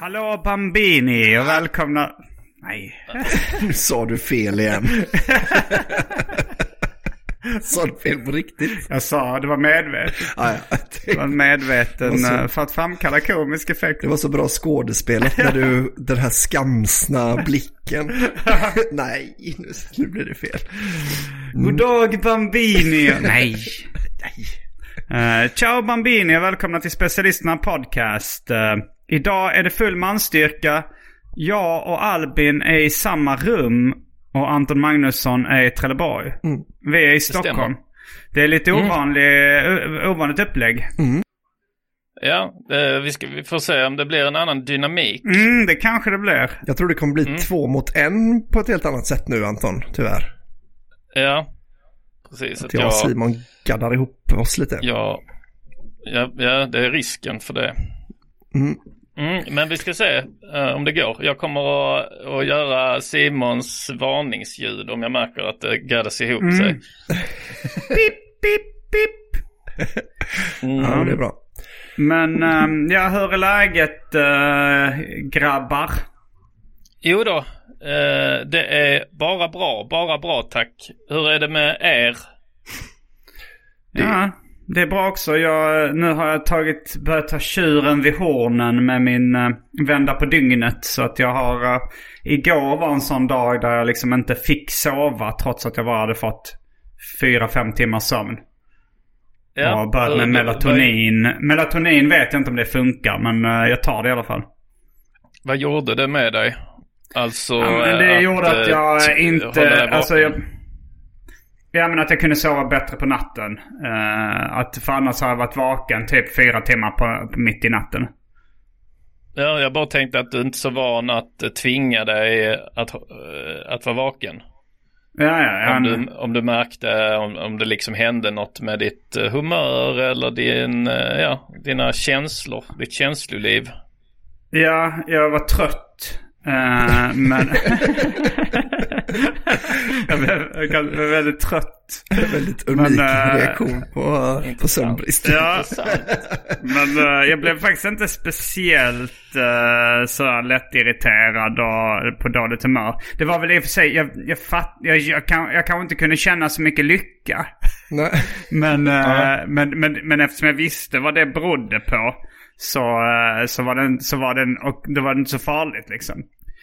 Hallå Bambini och välkomna... Nej. Nu sa du fel igen. sa du fel på riktigt? Jag sa det var medvetet. Ja, ja. Det var medveten Det var så- eh, för att framkalla komisk effekt. Det var så bra skådespelat när du, den här skamsna blicken. Nej, nu, nu blir det fel. God dag Bambini. Nej. Nej. Uh, ciao Bambini och välkomna till Specialisterna Podcast. Eh, idag är det full manstyrka. Jag och Albin är i samma rum och Anton Magnusson är i Trelleborg. Vi är i Stockholm. Det är lite ovanlig, o- ovanligt upplägg. Ja, eh, vi, ska, vi får se om det blir en annan dynamik. Mm, det kanske det blir. Jag tror det kommer bli två mot en på ett helt annat sätt nu Anton, tyvärr. Ja, precis. Att Att jag och Simon gaddar ihop oss lite. ja, ja, ja, det är risken för det. Mm. Mm, men vi ska se eh, om det går. Jag kommer att, att göra Simons varningsljud om jag märker att det gaddas ihop sig. Pip, pip, pip. Ja, det är bra. Men ehm, ja, hur är läget eh, grabbar? Jo då, eh, det är bara bra, bara bra tack. Hur är det med er? Ja, det är bra också. Jag, nu har jag tagit, börjat ta tjuren vid hornen med min uh, vända på dygnet. Så att jag har... eh, igår var en sån dag där jag liksom inte fick sova trots att jag bara hade fått fyra fem timmars sömn. Ja, och börjat med melatonin. Melatonin vet jag inte om det funkar men eh, jag tar det i alla fall. Vad gjorde det med dig? Alltså... Ja, men eh, det gjorde att eh, jag hålla inte... Alltså jag, ja men att jag kunde sova bättre på natten. Eh, att för annars har jag varit vaken typ fyra timmar på, på mitt i natten. Ja, jag bara tänkte att du inte är så van att eh, tvinga dig att, eh, att vara vaken. Ja, ja, ja. Om du, om du märkte om, om det liksom hände något med ditt humör eller din, ja, dina känslor, ditt känsloliv. Ja, jag var trött. Eh, men... jag, blev, väldigt trött. Väldigt unik Men, eh, reaktion på, på sömnbrist. Ja, men eh, jag blev faktiskt inte speciellt uh, så lättirriterad och på dåligt humör. Det var väl i och för sig, jag, jag, fatt, jag, jag, kan, jag kanske inte kunde känna så mycket lycka. Nej. Men, eh, men, men, men eftersom jag visste vad det berodde på så, så, var den, så var den, och det var inte så farligt liksom.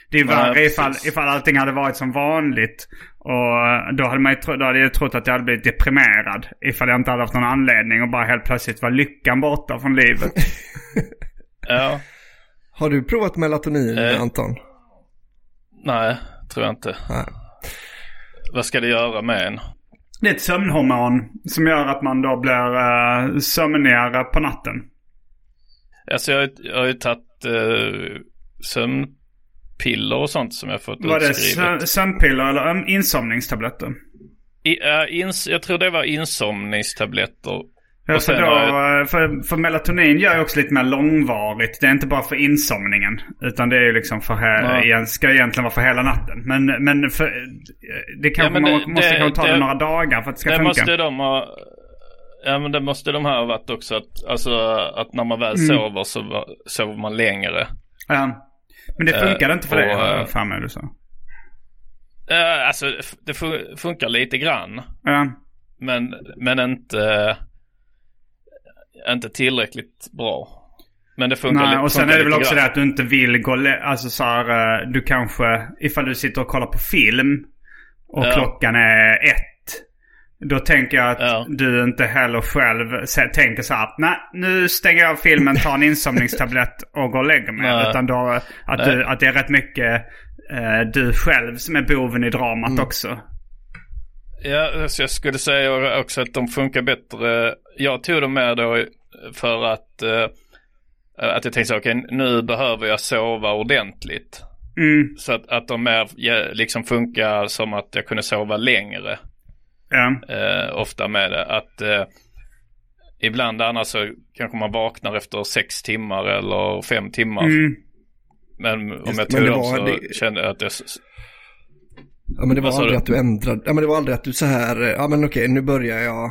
Det är värre ifall, precis. ifall allting hade varit som vanligt. Och eh, då hade, man ju tro, då hade jag trott att jag hade blivit deprimerad. Ifall jag inte hade haft någon anledning och bara helt plötsligt var lyckan borta från livet. Ja, Har du provat melatonin Eh. Anton? nej, tror jag inte. Nej. Vad ska det göra med en? Det är ett sömnhormon som gör att man då blir uh, sömnigare på natten. Alltså jag, har ju- jag har ju tagit uh, sömnpiller och sånt som jag fått Var det utskrivet. sö- sömnpiller eller insomningstabletter? I, äh, ins, jag tror det var insomningstabletter. Ja, för, då, jag- för, för melatonin gör ju också lite mer långvarigt. Det är inte bara för insomningen. Utan det är ju liksom för he- Ja. ska egentligen vara för hela natten. Men, men för, det kanske men man måste det- kanske ta det, det- några dagar för att det ska det funka. måste de ha. Ja men det måste de ha varit också att, alltså att när man väl Mm. sover så sover man längre. Ja. Men det funkar Eh, inte för dig, och, har jag eh, för mig du sa. Eh, alltså det fu- funkar lite grann. Ja. Men, men inte, inte tillräckligt bra. Men det funkar Nej, li- och sen är det väl lite också grann. det att du inte vill gå... Alltså så här, eh, du kanske... Ifall du sitter och kollar på film och Ja. klockan är ett. Då tänker jag att Ja. du inte heller själv tänker så här. Nej, nu stänger jag av filmen, tar en insomningstablett och går och lägger mig. Nej. Utan då att, Nej. du, att det är rätt mycket eh, du själv som är boven i dramat Mm. också. Ja, så jag skulle säga också att de funkar bättre. Jag tog dem med då för att, eh, att jag tänkte så, okej nu behöver jag sova ordentligt. Mm, Så att, att de mer liksom funkar som att jag kunde sova längre. Ja. Eh, ofta med det. Att eh, ibland annars så kanske man vaknar efter sex timmar eller fem timmar. Mm. Men om Just- jag tog det dem så det- kände jag att jag... s- Ja men det var sa aldrig du? att du ändrade, ja men det var aldrig att du så här, eh, ja men okej nu börjar jag,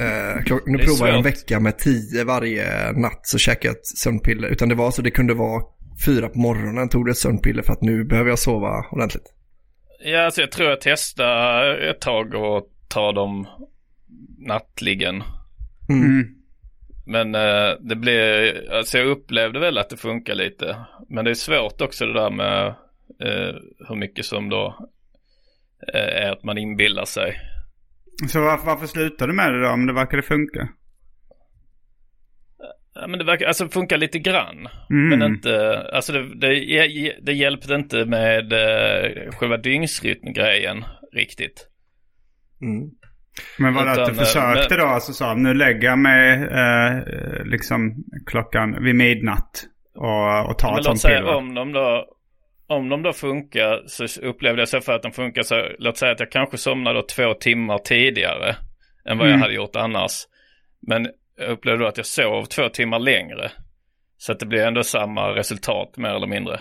eh, klock, nu Det provar jag en svårt. vecka med tio varje natt så käkar jag ett sömnpiller. Utan det var så det kunde vara fyra på morgonen tog du ett sömnpiller för att nu behöver jag sova ordentligt. Ja, alltså jag tror jag testade ett tag och ta dem nattligen. Mm. Men eh, det blev, alltså jag upplevde väl att det funkar lite. Men det är svårt också det där med eh, hur mycket som då eh, är att man inbillar sig. Så varför, varför slutade du med det då om det verkade funka? Ja, men det verkar, alltså funkar lite grann. Mm. Men inte, alltså det, det, det hjälpte inte med eh, själva dygnsrytmgrejen riktigt. Mm. Men var det att Utan, du eh, försökte men- då? Alltså så, nu lägger jag mig eh, liksom klockan vid midnatt och, och tar Men ett låt sånt säga piller. om de då om de då funkar så upplevde jag så för att de funkar så låt säga att jag kanske somnade då två timmar tidigare än vad jag Mm. hade gjort annars. Men jag upplevde då att jag sov två timmar längre. Så att det blir ändå samma resultat mer eller mindre.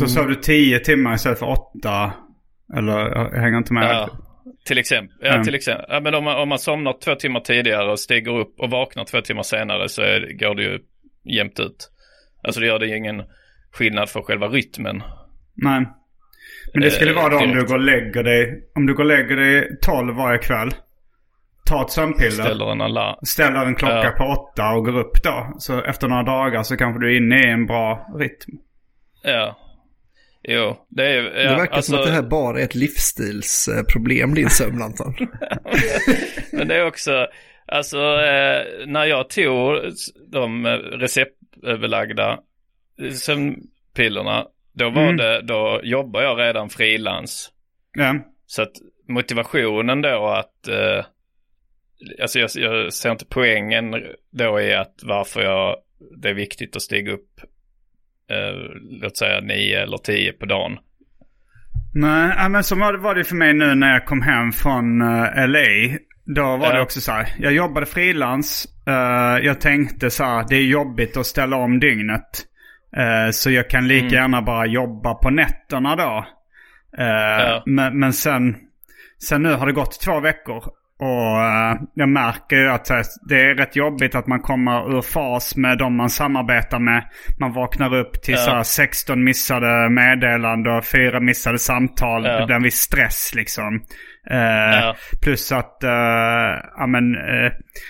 Då sov du tio timmar istället för åtta. Eller jag hänger inte med. Ja, till exempel. Ja, Mm. till exempel. Ja, men om man, om man somnar två timmar tidigare och stiger upp och vaknar två timmar senare så är, går det ju jämnt ut. Alltså det gör det ju ingen skillnad för själva rytmen. Nej. Men det skulle Eh, vara då om du går och lägger dig. Om du går och lägger dig tolv varje kväll. Ta ett sömnpiller. Ställer en alarm. Ställer en klocka Ja. på åtta och går upp då. Så efter några dagar så kanske du är inne i en bra rytm. Ja. Jo, det är ja, det verkar alltså, som att det här bara är ett livsstilsproblem din sömn Anton. Men det är också, alltså eh, när jag tog de receptbelagda sömnpillerna, då var Mm. det, då jobbar jag redan frilans. Ja. Så att motivationen då att, eh, alltså jag, jag ser inte poängen då i att varför jag, det är viktigt att stiga upp, eh, låt säga nio eller tio på dagen. Nej, men så var det, för mig nu när jag kom hem från eh, LA. Då var det också så här. Jag jobbade frilans. eh, jag tänkte så här. Det är jobbigt att ställa om dygnet. Eh, så jag kan lika Mm. gärna bara jobba på nätterna då. Ja. men, men sen, sen nu har det gått två veckor. Och eh, jag märker ju att eh, det är rätt jobbigt att man kommer ur fas med de man samarbetar med. Man vaknar upp till Ja. så här 16 missade meddelanden och fyra missade samtal. Ja. Det blir en viss stress liksom. Eh, Ja. Plus att, ja men,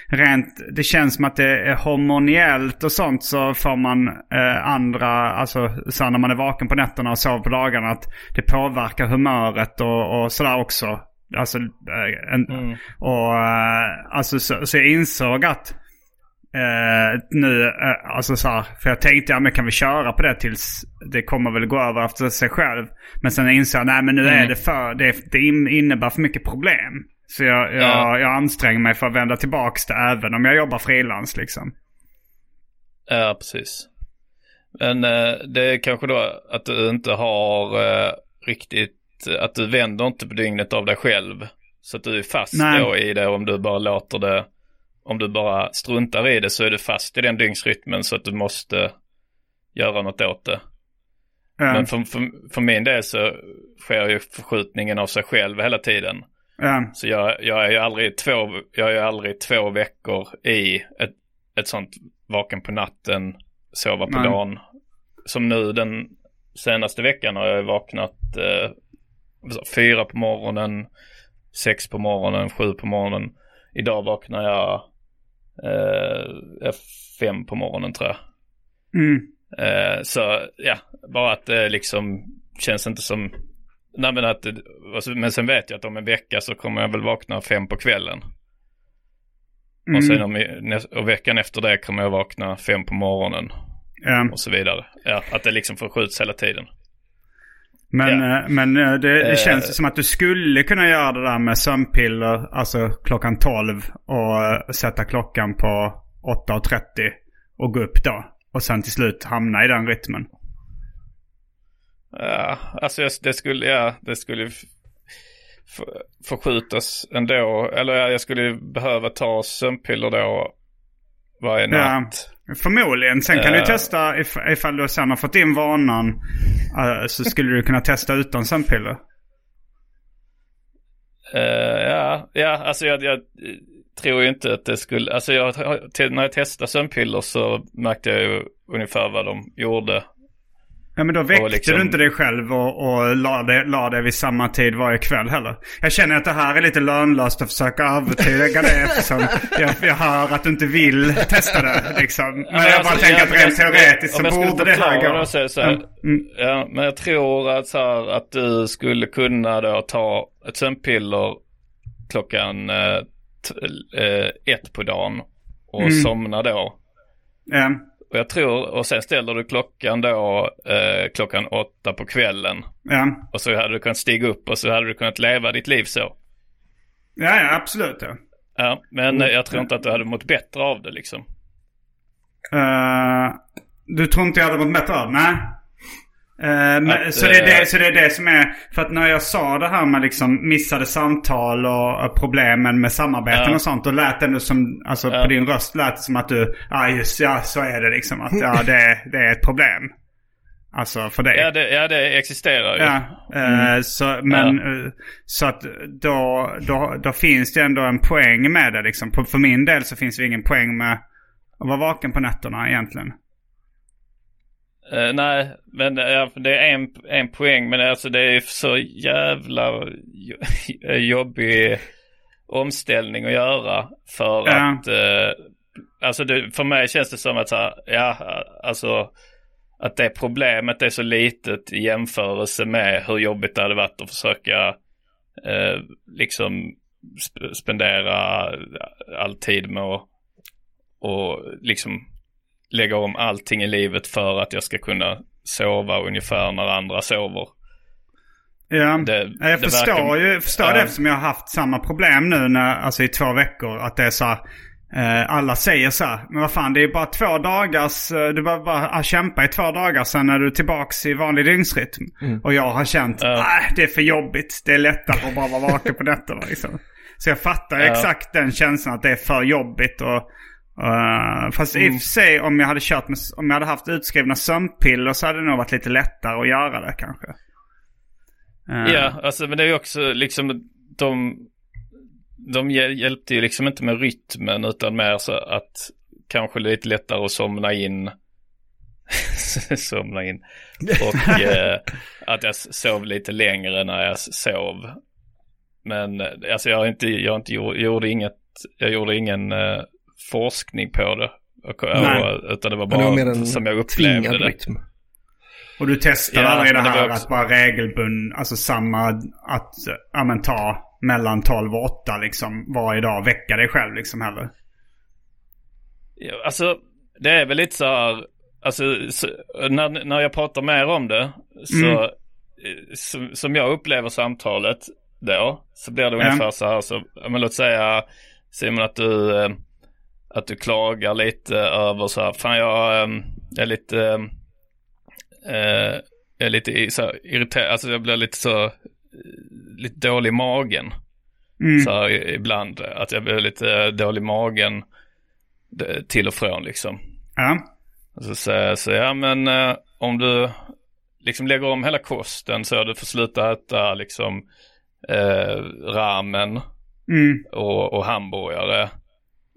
rent, det känns som att det är hormoniellt och sånt så får man andra, alltså så när man är vaken på nätterna och sover på dagarna att det påverkar humöret och, och sådär också. Alltså, eh, en, Mm. och eh, alltså så, så jag insåg att eh, nu, eh, alltså så här, för jag tänkte ja men kan vi köra på det tills det kommer väl gå över efter sig själv. Men sen insåg jag nej men nu är Mm. det för, det, det in- innebär för mycket problem. Så jag, jag, Ja. jag anstränger mig för att vända tillbaks det även om jag jobbar frilans liksom. Ja, precis. Men eh, det är kanske då att du inte har eh, riktigt, att du vänder inte på dygnet av dig själv. Så att du är fast Nej. då i det om du bara låter det om du bara struntar i det så är du fast i den dygnsrytmen så att du måste göra något åt det. Ja. Men för, för, för min del så sker ju förskjutningen av sig själv hela tiden. Ja. Så jag, jag är ju aldrig två, jag är ju aldrig två veckor i ett, ett sånt vaken på natten, sova på Nej. dagen. Som nu den senaste veckan har jag vaknat eh, fyra på morgonen, sex på morgonen, sju på morgonen. Idag vaknar jag eh, fem på morgonen tror jag. Mm. Eh, så ja, bara att det liksom känns inte som... Nej men att, alltså, men sen vet jag att om en vecka så kommer jag väl vakna fem på kvällen. Och sen Mm. om, och veckan efter det kommer jag vakna fem på morgonen Ja. och så vidare. Ja, att det liksom förskjuts hela tiden. Men, eh, men eh, det, det Eh. känns som att du skulle kunna göra det där med sömnpiller, alltså klockan 12 och eh, sätta klockan på 8.30 och gå upp då. Och sen till slut hamna i den rytmen. Ja, alltså jag- det skulle, ja, det skulle förskjutas ändå. Eller ja, jag skulle behöva ta sömnpiller då varje Ja. Förmodligen. Sen kan du Eh. testa if, ifall du sen har fått in vanan. eh, så skulle du kunna testa utan sömnpiller. Eh, ja, ja, alltså jag, jag tror ju inte att det skulle, alltså jag, när jag testade sömnpiller så märkte jag ju ungefär vad de gjorde. Ja men då väckte liksom- du inte dig själv och, och la, det vid samma tid varje kväll heller. Jag känner att det här är lite lönlöst att försöka övertyga dig eftersom jag, jag hör att du inte vill testa det liksom. Men Ja, jag bara alltså, tänker ja, att men rent jag- teoretiskt jag så borde det här gå. så så här, Mm. Ja, men jag tror att, så här, att du skulle kunna då ta ett sömnpiller klockan eh, t- eh, ett på dagen och Mm. somna då. Ja. Och jag tror, och sen ställer du klockan då eh, klockan åtta på kvällen. Ja. Och så hade du kunnat stiga upp och så hade du kunnat leva ditt liv så. ja, ja absolut. Ja. Ja, men eh, jag tror inte att du hade mått bättre av det liksom. Eh, du tror inte jag hade mått bättre av? Nej. Eh, men, Att, så, det är eh, det, så det är det som är... För att när jag sa det här med liksom missade samtal och eh, problemen med samarbeten Ja. och sånt. Då lät det ändå som... Alltså Ja. på din röst lät det som att du... Ja just ja, så är det liksom. Att ja, det, det är ett problem. Alltså för dig. Ja, det, ja, det existerar ju. Ja, eh, så, men eh, så att då, då, då finns det ändå en poäng med det liksom. På, för min del så finns det ingen poäng med att vara vaken på nätterna egentligen. Eh, nej, men eh, det är en, en poäng. Men alltså det är så jävla jo- jobbig omställning att göra. För Ja. att, eh, alltså det, för mig känns det som att så här, ja, alltså att det problemet är så litet i jämförelse med hur jobbigt det hade varit att försöka eh, liksom sp- spendera all tid med att och liksom lägga om allting i livet för att jag ska kunna sova ungefär när andra sover. Ja, Det- Ja, jag det förstår verkar- ju jag förstår Ja. det eftersom jag har haft samma problem nu när, alltså i två veckor. Att det är så här, eh, alla säger så här, men vad fan det är bara två dagars, du behöver bara ah, kämpa i två dagar sen är du tillbaks i vanlig dygnsrytm. Och jag har känt, nej det är för jobbigt, det är lättare att bara vara vaken på nätterna liksom. Så jag fattar Ja. exakt den känslan att det är för jobbigt och Uh, fast i och för sig om jag hade kört med, om jag hade haft utskrivna sömnpiller så hade det nog varit lite lättare att göra det kanske. Eh, Ja, alltså men det är ju också liksom de, de hjäl- hjälpte ju liksom inte med rytmen utan mer så att kanske lite lättare att somna in. somna in. Och eh, att jag sov lite längre när jag sov. Men eh, alltså jag har inte, jag har inte gjort, gjorde inget, jag gjorde ingen eh, forskning på det. Och, Nej. och, utan det var Men det var bara som jag upplevde det. rytm. Och du testar Ja, aldrig det men det här också- att bara regelbund, alltså samma, att ja, men, ta mellan 12 och 8 liksom varje dag, väcka dig själv liksom heller. Ja, Alltså, det är väl lite så här, alltså så, när, när jag pratar mer om det, så, Mm. som, som jag upplever samtalet då, så blir det Ja. ungefär så här, så, men låt säga Simon att du, eh, att du klagar lite över så här, fan jag eh, är lite, eh, jag är lite så här, irriterad, alltså jag blir lite så, eh, lite dålig i magen. Mm. Så här, ibland att jag blir lite dålig i magen till och från liksom. Ja. Och så säger jag så, ja men eh, om du liksom lägger om hela kosten så du får sluta äta liksom eh, ramen Mm. och, och hamburgare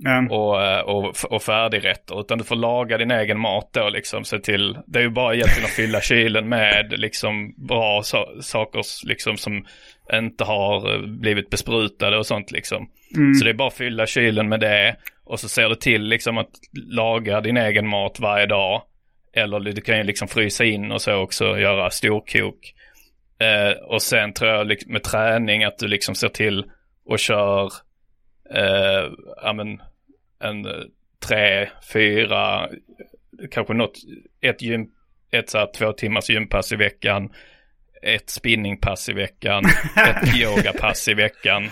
Ja. och, eh, och, och färdigrätter. Utan du får laga din egen mat då liksom. Se till, det är ju bara egentligen att fylla kylen med liksom bra so- saker liksom som inte har eh, blivit besprutade och sånt liksom. Så det är bara att fylla kylen med det. Och så ser du till liksom att laga din egen mat varje dag. Eller du kan ju liksom frysa in och så också göra storkok. Eh, och sen tror jag med träning att du liksom ser till och kör eh, ja, men, en eh, tre, fyra, kanske något, ett, gym, ett så här, två timmars gympass i veckan, ett spinningpass i veckan, ett yogapass i veckan.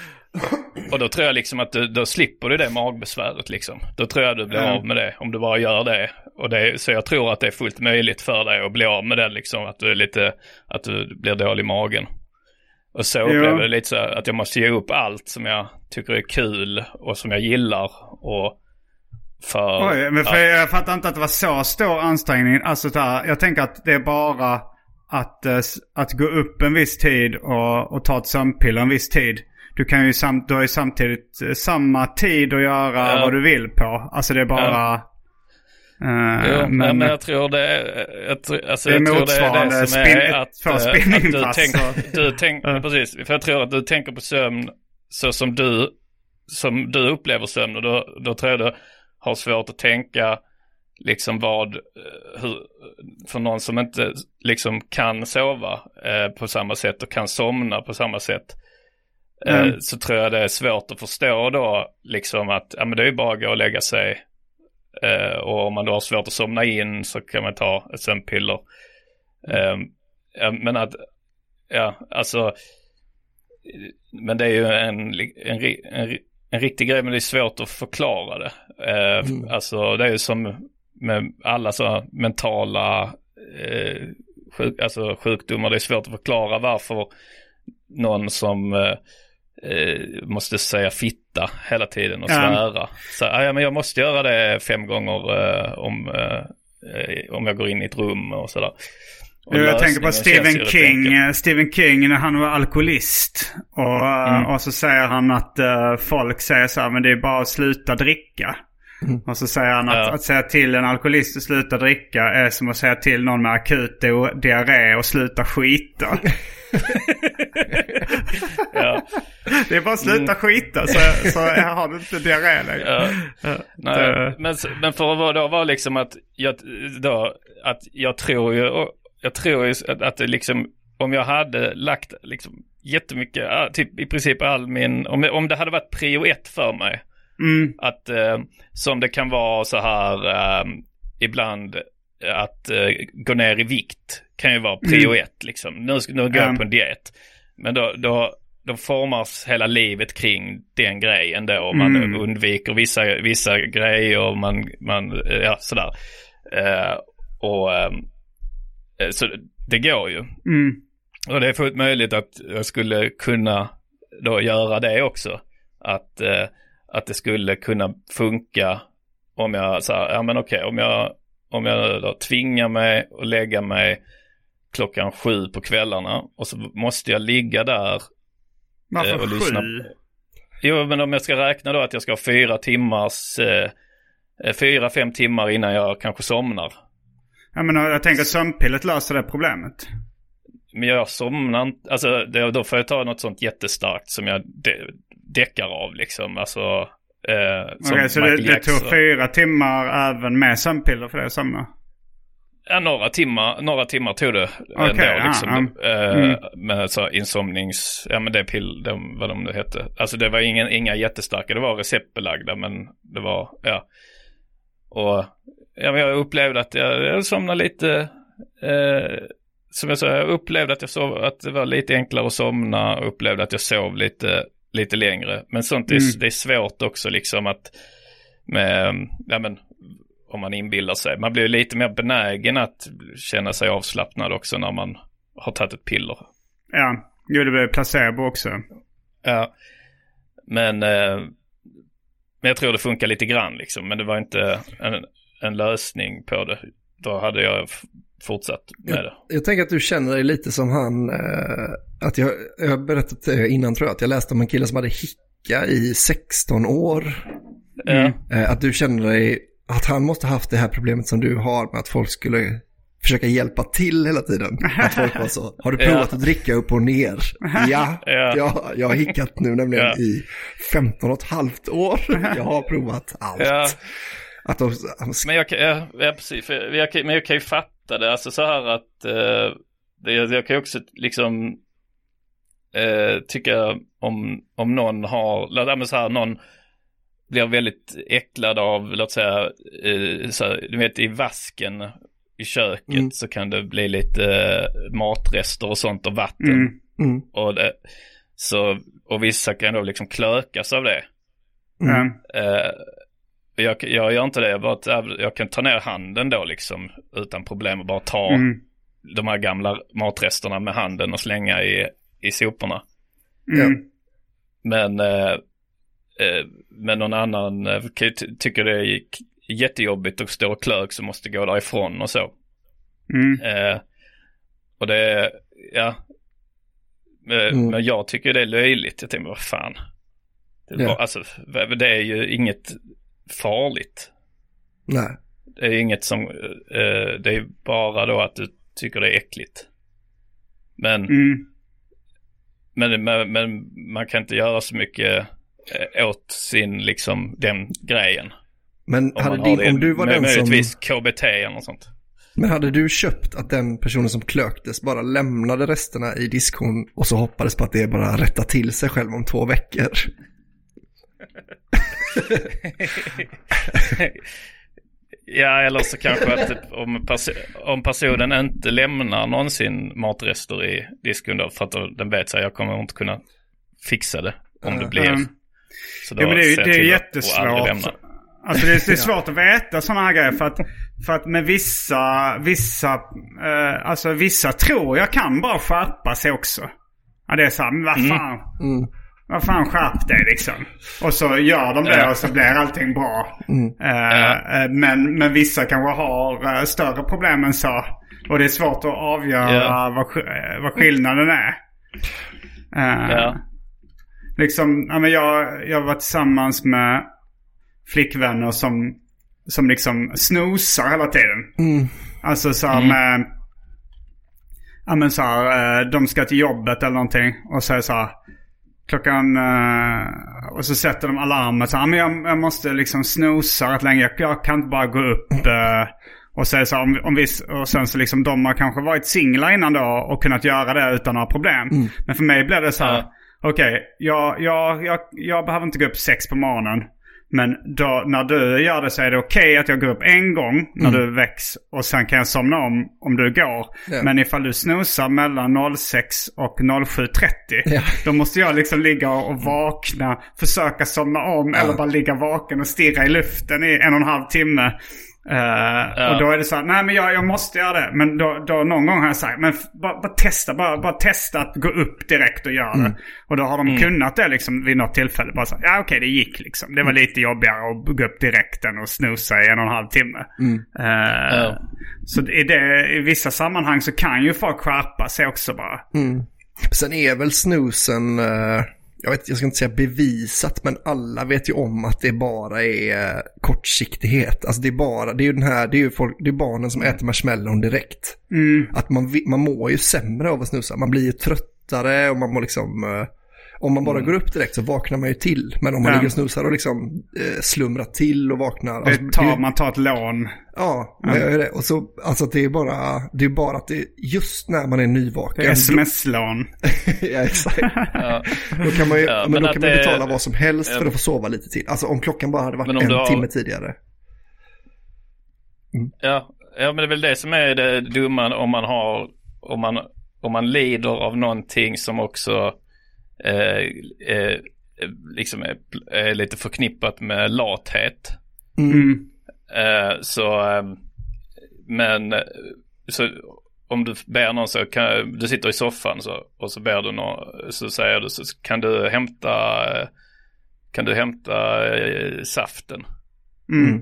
Och då tror jag liksom att du, då slipper du det magbesväret liksom. Då tror jag du blir Mm. av med det om du bara gör det. Och det, så jag tror att det är fullt möjligt för dig att bli av med det liksom. Att du är lite, att du blir dålig i magen. Och så upplever jag det lite så att jag måste ge upp allt som jag tycker är kul och som jag gillar. Och för... Oj, men för ja, jag fattar inte att det var så stor ansträngning. Alltså så här, jag tänker att det är bara att, eh, att gå upp en viss tid och, och ta ett sömnpiller en viss tid. Du kan ju sam, du har ju samtidigt eh, samma tid att göra Ja. vad du vill på. Alltså det är bara... eh, Jo, men, men, jag tror det är, jag, tror- alltså, Det är jag tror det är det som är att, eh, att du tänker, du tänker, precis, för jag tror att du tänker på sömn så som du, som du upplever sömn och då, då tror jag du har svårt att tänka liksom vad, eh, hur, för någon som inte liksom kan sova eh, på samma sätt och kan somna på samma sätt. Eh, Mm. Så tror jag det är svårt att förstå då liksom att ja, men det är ju bara att gå och lägga sig och om man då har svårt att somna in så kan man ta ett sömnpiller. Eh, ja, men att, ja, alltså, men det är ju en, en, en, en riktig grej men det är svårt att förklara det. Eh, Alltså det är ju som med alla så mentala eh, sjuk, alltså sjukdomar, det är svårt att förklara varför någon som eh, eh, måste säga fitta hela tiden och Ja. svära. Så, ah, ja, men jag måste göra det fem gånger eh, om, eh, om jag går in i ett rum och sådär. Och jag tänker på Stephen King. eh, Stephen King när han var alkoholist. Och, eh, Mm. och så säger han att eh, folk säger så här, men det är bara att sluta dricka. Och så säger han att, Ja. att säga till en alkoholist att sluta dricka är som att säga till någon med akut di- diarré och sluta skita. Ja. det är bara att sluta skita så, så har du inte diarré längre. Ja. Nej, men, men för att då var liksom att jag, då, att jag tror ju, jag tror ju att, att det liksom, om jag hade lagt liksom jättemycket, ah, typ i princip all min, om, om det hade varit prio ett för mig, Mm. att eh, som det kan vara så här eh, ibland att eh, gå ner i vikt kan ju vara prio ett liksom. Nu, nu går Ja. jag på en diet. Men då, då, då formas hela livet kring den grejen då. Och man Mm. undviker vissa, vissa grejer och man, man ja sådär. Eh, och eh, så det går ju. Mm. Och det är fullt möjligt att jag skulle kunna då göra det också. Att, eh, att det skulle kunna funka om jag, så här, ja men okej, om jag, om jag då tvingar mig att lägga mig klockan sju på kvällarna och så måste jag ligga där. Varför Eh, och sju? lyssna. Jo, men om jag ska räkna då att jag ska ha fyra timmars, eh, fyra, fem timmar innan jag kanske somnar. Jag, menar, jag tänker att sömnpillet löser det problemet. Men jag somnar inte, alltså då, då får jag ta något sånt jättestarkt som jag de, däckar av liksom. Alltså, eh, Okej, så det, det tog fyra timmar även med sömnpiller för dig att somna? Ja, några timmar, några timmar tog det Okej, ändå ja, liksom. ja. Eh, Mm. Med så insomnings, ja men det pill, de, vad de nu hette. Alltså det var ingen, inga jättestarka, det var receptbelagda men det var, ja. Och ja, men jag upplevde att jag, jag somnade lite, eh, som jag sa, jag upplevde att jag sov, att det var lite enklare att somna upplevde att jag sov lite, lite längre. Men sånt är, Mm. det är svårt också liksom att, med, ja men, om man inbillar sig. Man blir lite mer benägen att känna sig avslappnad också när man har tagit ett piller. Ja, jo det blir placebo också. Ja. Men, eh, men jag tror det funkar lite grann liksom. Men det var inte en, en lösning på det. Då hade jag fortsatt med det. Jag tänker att du känner dig lite som han, eh, att jag, jag har berättat det innan tror jag, att jag läste om en kille som hade hicka i 16 år. Ja. Eh, att du känner dig, att han måste haft det här problemet som du har med att folk skulle försöka hjälpa till hela tiden. Att folk var så, har du provat Ja. att dricka upp och ner? Ja, Ja. ja. jag har hickat nu nämligen Ja. i 15 och ett halvt år. Jag har provat allt. Ja. Att de, Men jag, kan- ja, ja precis. För jag, men jag kan ju fatta det. Alltså så här att eh, det, jag kan ju också liksom eh, tycka om, om någon har, men så här, någon blir väldigt äcklad av, låt säga, eh, så du vet i vasken i köket Mm. så kan det bli lite eh, matrester och sånt och vatten. Mm. mm, Och, det, så, och vissa kan då liksom klökas av det. Mm. Eh, jag, jag gör inte det, jag, bara, jag kan ta ner handen då liksom utan problem och bara ta Mm. de här gamla matresterna med handen och slänga i, i soporna. Mm. Men, eh, men någon annan eh, tycker det är jättejobbigt att stå och klök som måste gå därifrån och så. Mm. Eh, och det ja. Eh, Mm. Men jag tycker det är löjligt. Jag tänker, vad fan. Det är, Ja. bara, alltså, det är ju inget farligt. nej. Det är inget som, eh, det är bara då att du tycker det är äckligt. Men, Mm. men, men, men man kan inte göra så mycket eh, åt sin, liksom, den grejen. Men Om, hade din, det, om du var den som... möjligtvis KBT eller något sånt. Men hade du köpt att den personen som klöktes bara lämnade resterna i diskhon och så hoppades på att det bara rättar till sig själv om två veckor? Ja, eller så kanske att om, pers- om personen inte lämnar någonsin matrester i disken då, för att den vet sig jag kommer inte kunna fixa det om det blir. Mm. Så då Ja, men det, är- det är jättesvårt. Alltså det är, det är svårt att veta sådana här grejer. För att, för att med vissa, vissa, eh, alltså vissa tror jag kan bara skärpa sig också. Ja det är så här, men vad fan. Vad fan skärp dig liksom. Och så gör de det och så blir allting bra. Eh, eh, men, men vissa kanske har eh, större problem än så. Och det är svårt att avgöra Ja. vad, eh, vad skillnaden är. Eh, Ja. Liksom, ja, men jag, jag var tillsammans med flickvänner som, som liksom snosar hela tiden. Alltså så här med, ja men så här, eh, de ska till jobbet eller någonting och så är så här, klockan, eh, och så sätter de alarmet så här, men jag, jag måste liksom snosa rätt länge, jag, jag kan inte bara gå upp. eh, och så så här, om, om vi, och sen så liksom de har kanske varit singlar innan då och kunnat göra det utan några problem. Men för mig blir det så här, Ja. okej, jag, jag, jag, jag behöver inte gå upp sex på morgonen. Men då, när du gör det så är det okej att jag går upp en gång när du väcks och sen kan jag somna om om du går. Ja. Men ifall du snosar mellan 06 och 07.30 Ja. då måste jag liksom ligga och vakna, försöka somna om eller bara ligga vaken och stirra i luften i en och en halv timme. Eh, Och då är det så här, nej men jag, jag måste göra det. Men då, då någon gång har jag sagt, men bara, bara testa, bara, bara testa att gå upp direkt och göra det. Och då har de kunnat det liksom vid något tillfälle. Bara så här, ja okej det gick liksom. Det var lite jobbigare att gå upp direkt än att snosa i en och en halv timme. Eh, Ja. Så i, det, i vissa sammanhang så kan ju folk skärpa sig också bara. Sen är väl snusen, eh, jag, vet, jag ska inte säga bevisat, men alla vet ju om att det bara är kortsiktighet. Alltså det är bara, det är ju den här, det är ju folk, det är barnen som äter marshmallon direkt. Att man, man mår ju sämre av att snusa, man blir ju tröttare och man mår liksom, eh, om man bara går upp direkt så vaknar man ju till. Men om man ligger och snusar och liksom eh, slumrar till och vaknar. alltså, Det tar, det- man tar ett lån. Ja, man gör det. Och så, alltså det är bara, det är bara att det, just när man är nyvaken. Det är sms-lån. ja, exakt. Ja. Då kan man ju, Ja, men men då kan man det- betala vad som helst för att få sova lite till. Alltså om klockan bara hade varit en har- timme tidigare. Ja, ja, men det är väl det som är det dumma om man har, om man, om man lider av någonting som också liksom är, är lite förknippat med lathet. Mm. Eh, så, eh, men eh, så om du ber någon så kan, du sitter i soffan så, och så ber du någon, så säger du så kan du hämta, eh, kan du hämta eh, saften? Mm.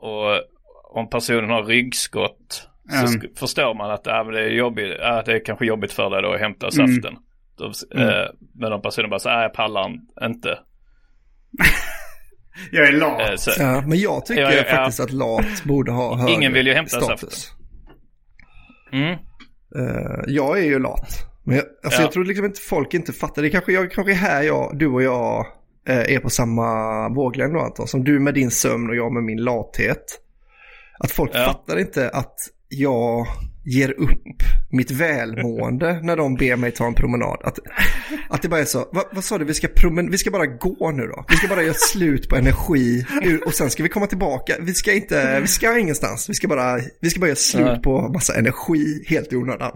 Och om personen har ryggskott så Mm. sk- förstår man att men det, är jobbigt, ah, det är kanske jobbigt för dig då att hämta Mm. Saften. Då, eh, men om personen bara säger ah, jag pallar inte. Jag är lat. Eh, så, Ja, men jag tycker Ja, ja, ja. faktiskt att lat borde ha högre Ingen vill ju hämta status. mm, Eh, jag är ju lat. Men jag, alltså Ja. jag tror liksom inte folk inte fattar. Det kanske, jag, kanske är här jag, du och jag eh, är på samma våglängd då Anton. Som du med din sömn och jag med min lathet. Att folk Ja. fattar inte att jag ger upp mitt välmående när de ber mig ta en promenad. Att, att det bara är så, vad, vad sa du, vi ska, promen, vi ska bara gå nu då. Vi ska bara göra slut på energi och sen ska vi komma tillbaka. Vi ska inte, vi ska ingenstans. Vi ska bara, vi ska bara göra slut på massa energi helt i onödan.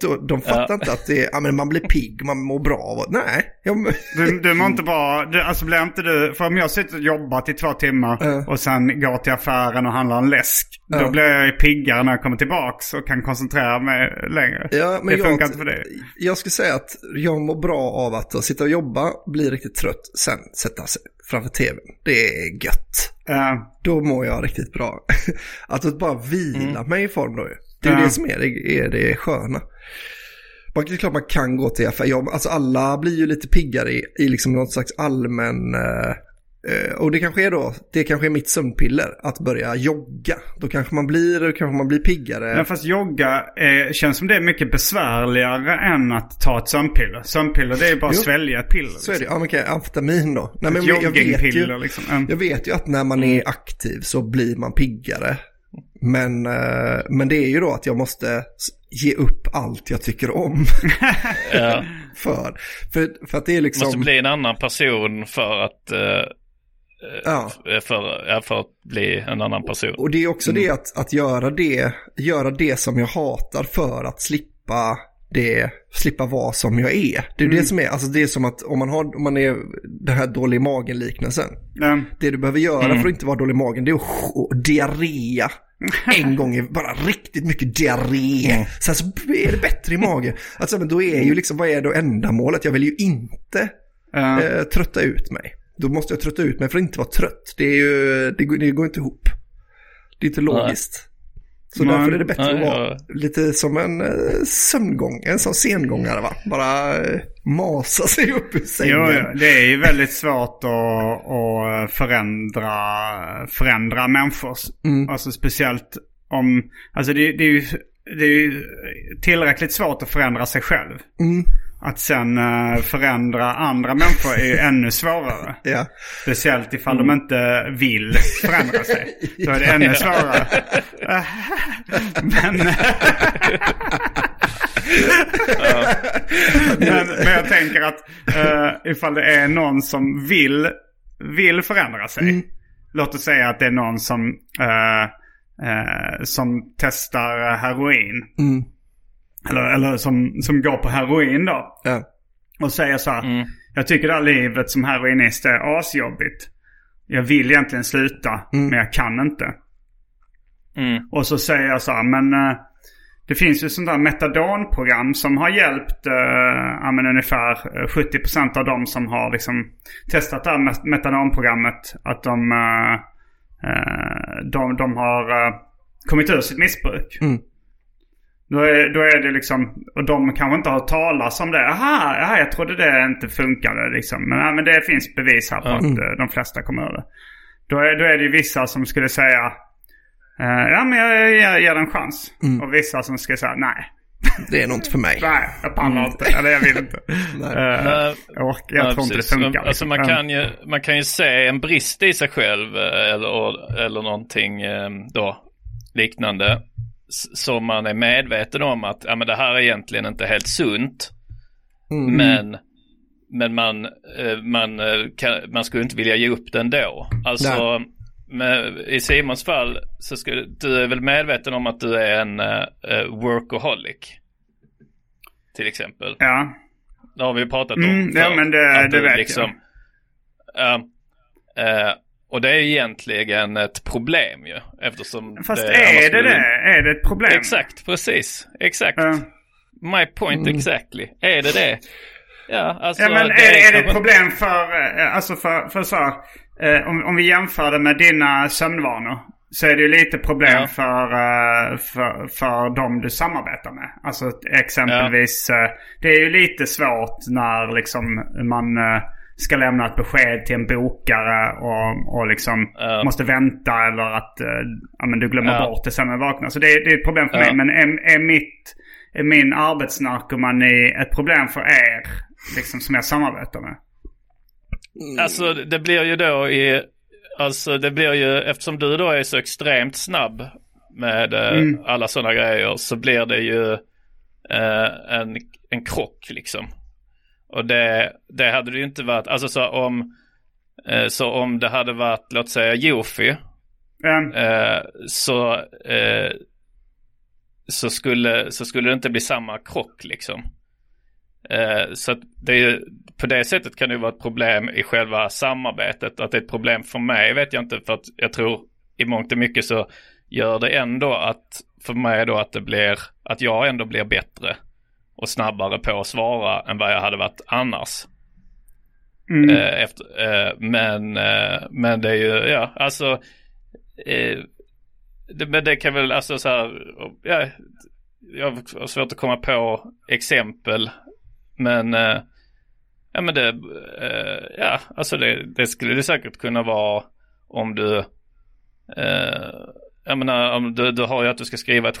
De, de fattar Ja. inte att det är, ja, men man blir pigg, man mår bra av att- Nej, jag, Du, du mår inte bra. Du, alltså blir inte du... För om jag sitter och jobbat i två timmar Ja. och sen går till affären och handlar en läsk. Ja. Då blir jag ju piggare när jag kommer tillbaks och kan koncentrera mig längre. Ja, men det funkar jag, inte för dig. Jag skulle säga att jag mår bra av att sitta och jobba, bli riktigt trött, sen sätta sig framför tvn. Det är gött. Eh, Då mår jag riktigt bra. att bara vila mig i form då ju. Det är Ja. det som är det, är det sköna. Man, det är klart man kan gå till affär. Jag, alltså alla blir ju lite piggare i, i liksom något slags allmän... eh, eh, och det kanske är då, det kanske är mitt sömnpiller, att börja jogga. Då kanske man blir, då kanske man blir piggare. Ja, fast jogga eh, känns som det är mycket besvärligare än att ta ett sömnpiller. Sömnpiller det är bara att svälja ett piller. Så är det, ja men okej, amfetamin då. Nej, men jag, vet ju, liksom. Mm. jag vet ju att när man är aktiv så blir man piggare. Men, eh, men det är ju då att jag måste ge upp allt jag tycker om. ja. för, för, för att det är liksom... Måste bli en annan person för att, eh, ja. för, för att bli en annan person. Och det är också Mm. det att, att göra det, göra det som jag hatar för att slippa det, slippa vara som jag är. Det är Mm. det som är, alltså det är som att om man har, om man är den här dålig i magen-liknelsen. Ja. Det du behöver göra Mm. för att inte vara dålig i magen det är att diarrea. En gång, i- bara riktigt mycket diarré. Mm. Sen så är det bättre i magen. Alltså men då är ju liksom, vad är då ändamålet? Jag vill ju inte Ja. eh, trötta ut mig. Då måste jag trötta ut mig för att inte vara trött. Det, är ju, det, går- det går inte ihop. Det är inte logiskt. Så Nej. därför är det bättre Nej, att vara ja. lite som en eh, sömngång, en sån sengångare va. Bara eh, masa sig upp ur sängen. Jo, jo, det är ju väldigt svårt att, att förändra, förändra människor. Mm. Alltså speciellt om, alltså det, det, är ju, det är ju tillräckligt svårt att förändra sig själv. Mm. Att sen eh, förändra andra människor är ju ännu svårare. Ja. Speciellt ifall de inte vill förändra sig. Då är det ännu svårare. men, men, men jag tänker att uh, ifall det är någon som vill, vill förändra sig. Låt oss säga att det är någon som, eh, eh, som testar heroin. Mm. Eller, eller som, som går på heroin då. Ja. Och säger så här. Jag tycker det här livet som heroinist är asjobbigt. Jag vill egentligen sluta, men jag kan inte. Mm. Och så säger jag så här, men eh, det finns ju sånt där metadonprogram som har hjälpt eh, ja, men ungefär eh, 70% av de som har liksom testat det här met- metadonprogrammet. Att de, eh, eh, de, de har eh, kommit ur sitt missbruk. Mm. Då är, då är det liksom, och de kanske inte har talas om det. Aha, aha jag trodde det inte funkade liksom. Men, ja, men det finns bevis här på att eh, de flesta kommer det. Då är, då är det ju vissa som skulle säga, eh, ja men jag ger, ger en chans. Och vissa som skulle säga, nej, Det är nog inte för mig. nej, jag pallar inte. Eller jag vill inte. Nej. Eh, Nej. jag, jag Ja, tror inte det precis. funkar. Alltså liksom. man Mm. kan, ju, man kan ju se en brist i sig själv eller, och- eller någonting då liknande. Som man är medveten om att ja, men det här är egentligen inte helt sunt. Mm. Men, men man, eh, man, eh, kan, man skulle inte vilja ge upp den då. Alltså med, i Simons fall så skulle du är väl medveten om att du är en uh, workaholic. Till exempel. Ja. Det har vi ju pratat om. Mm, ja, men det- Att det vet jag. Ja. Eh, och det är egentligen ett problem ju. Eftersom Fast det, är det det? Är det ett problem? Exakt, precis. Exakt. Ja. My point Mm. exactly. Är det det? Ja, alltså, Ja, men det är, är det ett problem för, eh, alltså för, för så, eh, om, om vi jämför det med dina sömnvanor. Så är det ju lite problem Ja. för, eh, för, för de du samarbetar med. Alltså exempelvis, eh, det är ju lite svårt när liksom man eh, ska lämna ett besked till en bokare och, och liksom Ja. måste vänta eller att eh, ja, men du glömmer Ja. bort det sen när du vaknar. Så det, är- det är ett problem för mig. Men är, är, mitt, är min arbetsnarkomani ett problem för er liksom, som jag samarbetar med? Alltså det blir ju då i, alltså det blir ju, eftersom du då är så extremt snabb med eh, Mm. alla sådana grejer så blir det ju eh, en, en krock liksom. Och det, det hade det ju inte varit, alltså så om, eh, så om det hade varit, låt säga Jofi, Ja. eh, så, eh, så, skulle, så skulle det inte bli samma krock liksom. Eh, så att det är ju, på det sättet kan det ju vara ett problem i själva samarbetet. Att det är ett problem för mig vet jag inte för att jag tror i mångt och mycket så gör det ändå att för mig då att det blir, att jag ändå blir bättre och snabbare på att svara än vad jag hade varit annars. Mm. Eh, efter, eh, men, eh, men det är ju, ja, alltså. Eh, det, men det kan väl, alltså så här, ja, jag har svårt att komma på exempel. Men, eh, ja men det, eh, ja, alltså det, det skulle det säkert kunna vara om du, jag menar, om du, du har ju att du ska skriva ett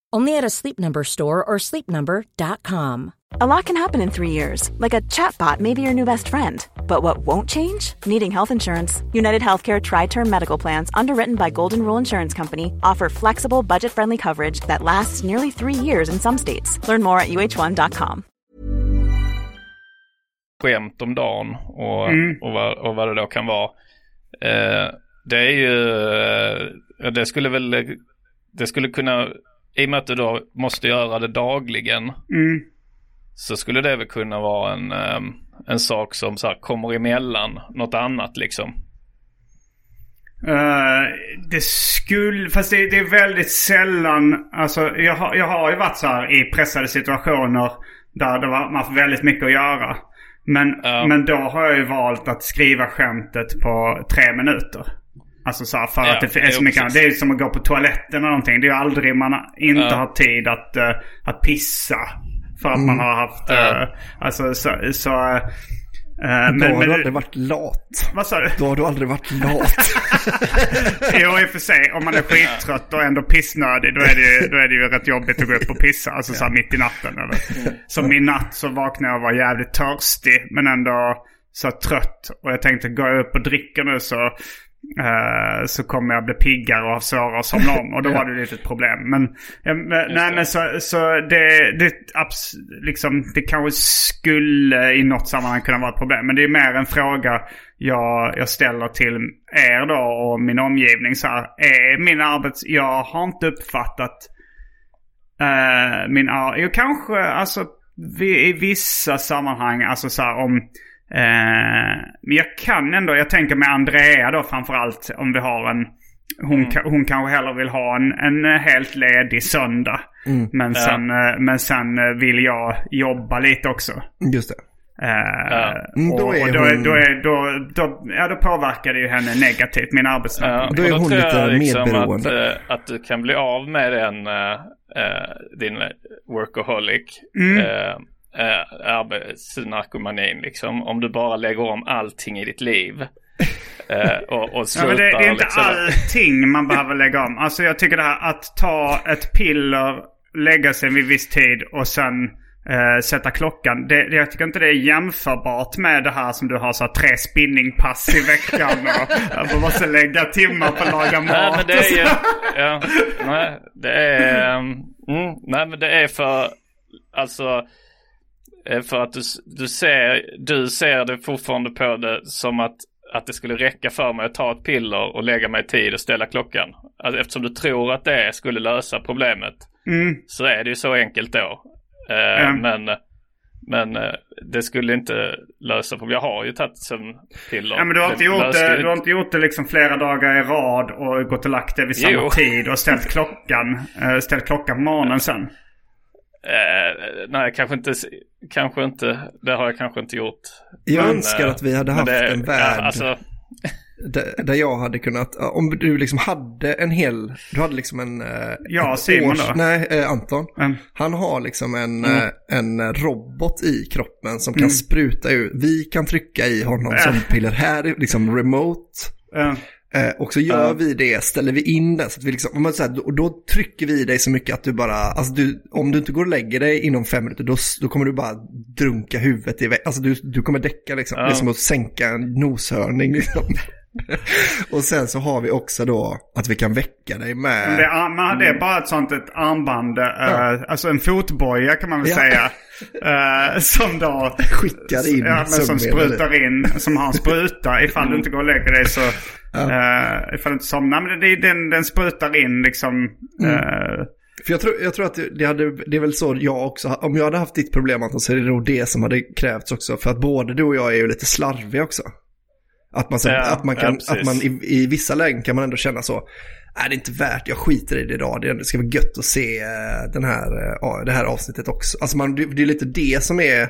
Only at a Sleep Number store or sleepnumber.com. A lot can happen in three years, like a chatbot may be your new best friend. But what won't change? Needing health insurance. United Healthcare Tri Term Medical Plans, underwritten by Golden Rule Insurance Company, offer flexible, budget friendly coverage that lasts nearly three years in some states. Learn more at uh1.com. skämt om dagen och, Mm. och, vad, och vad det då kan vara. Eh, det är ju, eh, det skulle väl, det skulle kunna, i och med att du då måste göra det dagligen, Mm. så skulle det väl kunna vara en, eh, en sak som så här, kommer emellan något annat liksom. Eh, det skulle, fast det, det är väldigt sällan, alltså jag har, jag har ju varit så här i pressade situationer där det var, man får väldigt mycket att göra. Men, Ja. men då har jag ju valt att skriva skämtet på tre minuter. Alltså så här, för Ja, att det är så jo, mycket precis. Det är ju som att gå på toaletten eller någonting. Det är ju aldrig man inte Ja. har tid att, eh, att pissa. För att man har haft, Ja. eh, alltså så, så Då men, har men, du aldrig varit lat. vad sa du? Då har du aldrig varit lat. Jo, i och för sig. Om man är skittrött och ändå pissnödig då är det ju, då är det ju rätt jobbigt att gå upp och pissa. Alltså så här mitt i natten. Eller. Som i natt så vaknade jag och var jävligt törstig men ändå så trött. Och jag tänkte går jag upp och dricker nu så, eh, så kommer jag bli piggare och ha svårare att somna om. Och då var det lite ett problem. Men, ja, men nej men så, så det, det, abs, liksom, det kanske skulle i något sammanhang kunna vara ett problem. Men det är mer en fråga jag, jag ställer till er då och min omgivning. Så här, är min arbets... Jag har inte uppfattat eh, min Jo, kanske alltså vi, i vissa sammanhang, alltså så här om... Eh, men jag kan ändå, jag tänker med Andrea då framförallt om vi har en... Hon, ka, hon kanske hellre vill ha en, en helt ledig söndag. Men, sen, eh, men sen eh, vill jag jobba lite också. Just det. Mm, då och, är och då, hon- är, då, är, då, då, ja, då påverkar det ju henne negativt, min arbetsnarkoman. Då är hon tror lite jag liksom medberoende. Att, att du kan bli av med den, eh, din workaholic, Mm. Eh, eh, arbetsnarkomanin liksom. Om du bara lägger om allting i ditt liv. Eh, och, och Ja, slutar men det, det är inte liksom. allting man behöver lägga om. Alltså jag tycker det här att ta ett piller, lägga sig vid viss tid och sen eh, sätta klockan. Det, det, jag tycker inte det är jämförbart med det här som du har så här, tre spinningpass i veckan och man måste lägga timmar på att laga mat. Nej men det är ju, ja, nej det är, um, mm, nej men det är för, alltså, för att du, du ser, du ser det fortfarande på det som att, att det skulle räcka för mig att ta ett piller och lägga mig i tid och ställa klockan. Alltså, eftersom du tror att det skulle lösa problemet Mm. så är det ju så enkelt då. Eh, Mm. Men, men eh, det skulle inte lösa problemet. Jag har ju tagit sömnpiller. Ja, men du har inte gjort det, du har inte gjort det liksom flera dagar i rad och gått och lagt dig vid samma Jo. tid och ställt klockan, eh, ställt klockan på morgonen sen. Eh, nej, kanske inte, kanske inte. Det har jag kanske inte gjort. Jag Men, önskar eh, att vi hade men haft det- en värld Ja, alltså, där, där jag hade kunnat, om du liksom hade en hel, du hade liksom en... eh, Ja, Simon då? Nej, eh, Anton. Mm. Han har liksom en, Mm. eh, en robot i kroppen som kan spruta ut, vi kan trycka i honom som piller här, liksom remote. Eh, och så gör vi det, ställer vi in den så att vi liksom, om man säger, då, då trycker vi dig så mycket att du bara, alltså du, om du inte går och lägger dig inom fem minuter då, då kommer du bara drunka huvudet i väggen. Alltså du, du kommer däcka liksom. Det är som att sänka en noshörning liksom. och sen så har vi också då att vi kan väcka dig med... Det är, man, det är bara ett sånt ett armband, eh, Ja. alltså en fotboja kan man väl Ja. säga. eh, som då Skickar in ja, men som sprutar in, som har en spruta ifall du inte går och lägger dig så. Uh, ifall du inte somnar. Men det, den, den sprutar in liksom. Mm. För jag tror, jag tror att det, det, hade, det är väl så jag också, om jag hade haft ditt problem Anton så är det nog det som hade krävts också. För att både du och jag är ju lite slarviga också. Att man, så, Ja, att man, kan, ja, att man i, i vissa lägen kan man ändå känna så. Det är inte värt, jag skiter i det idag. Det ska vara gött att se eh, den här, eh, det här avsnittet också. Alltså man, det, det är lite det som är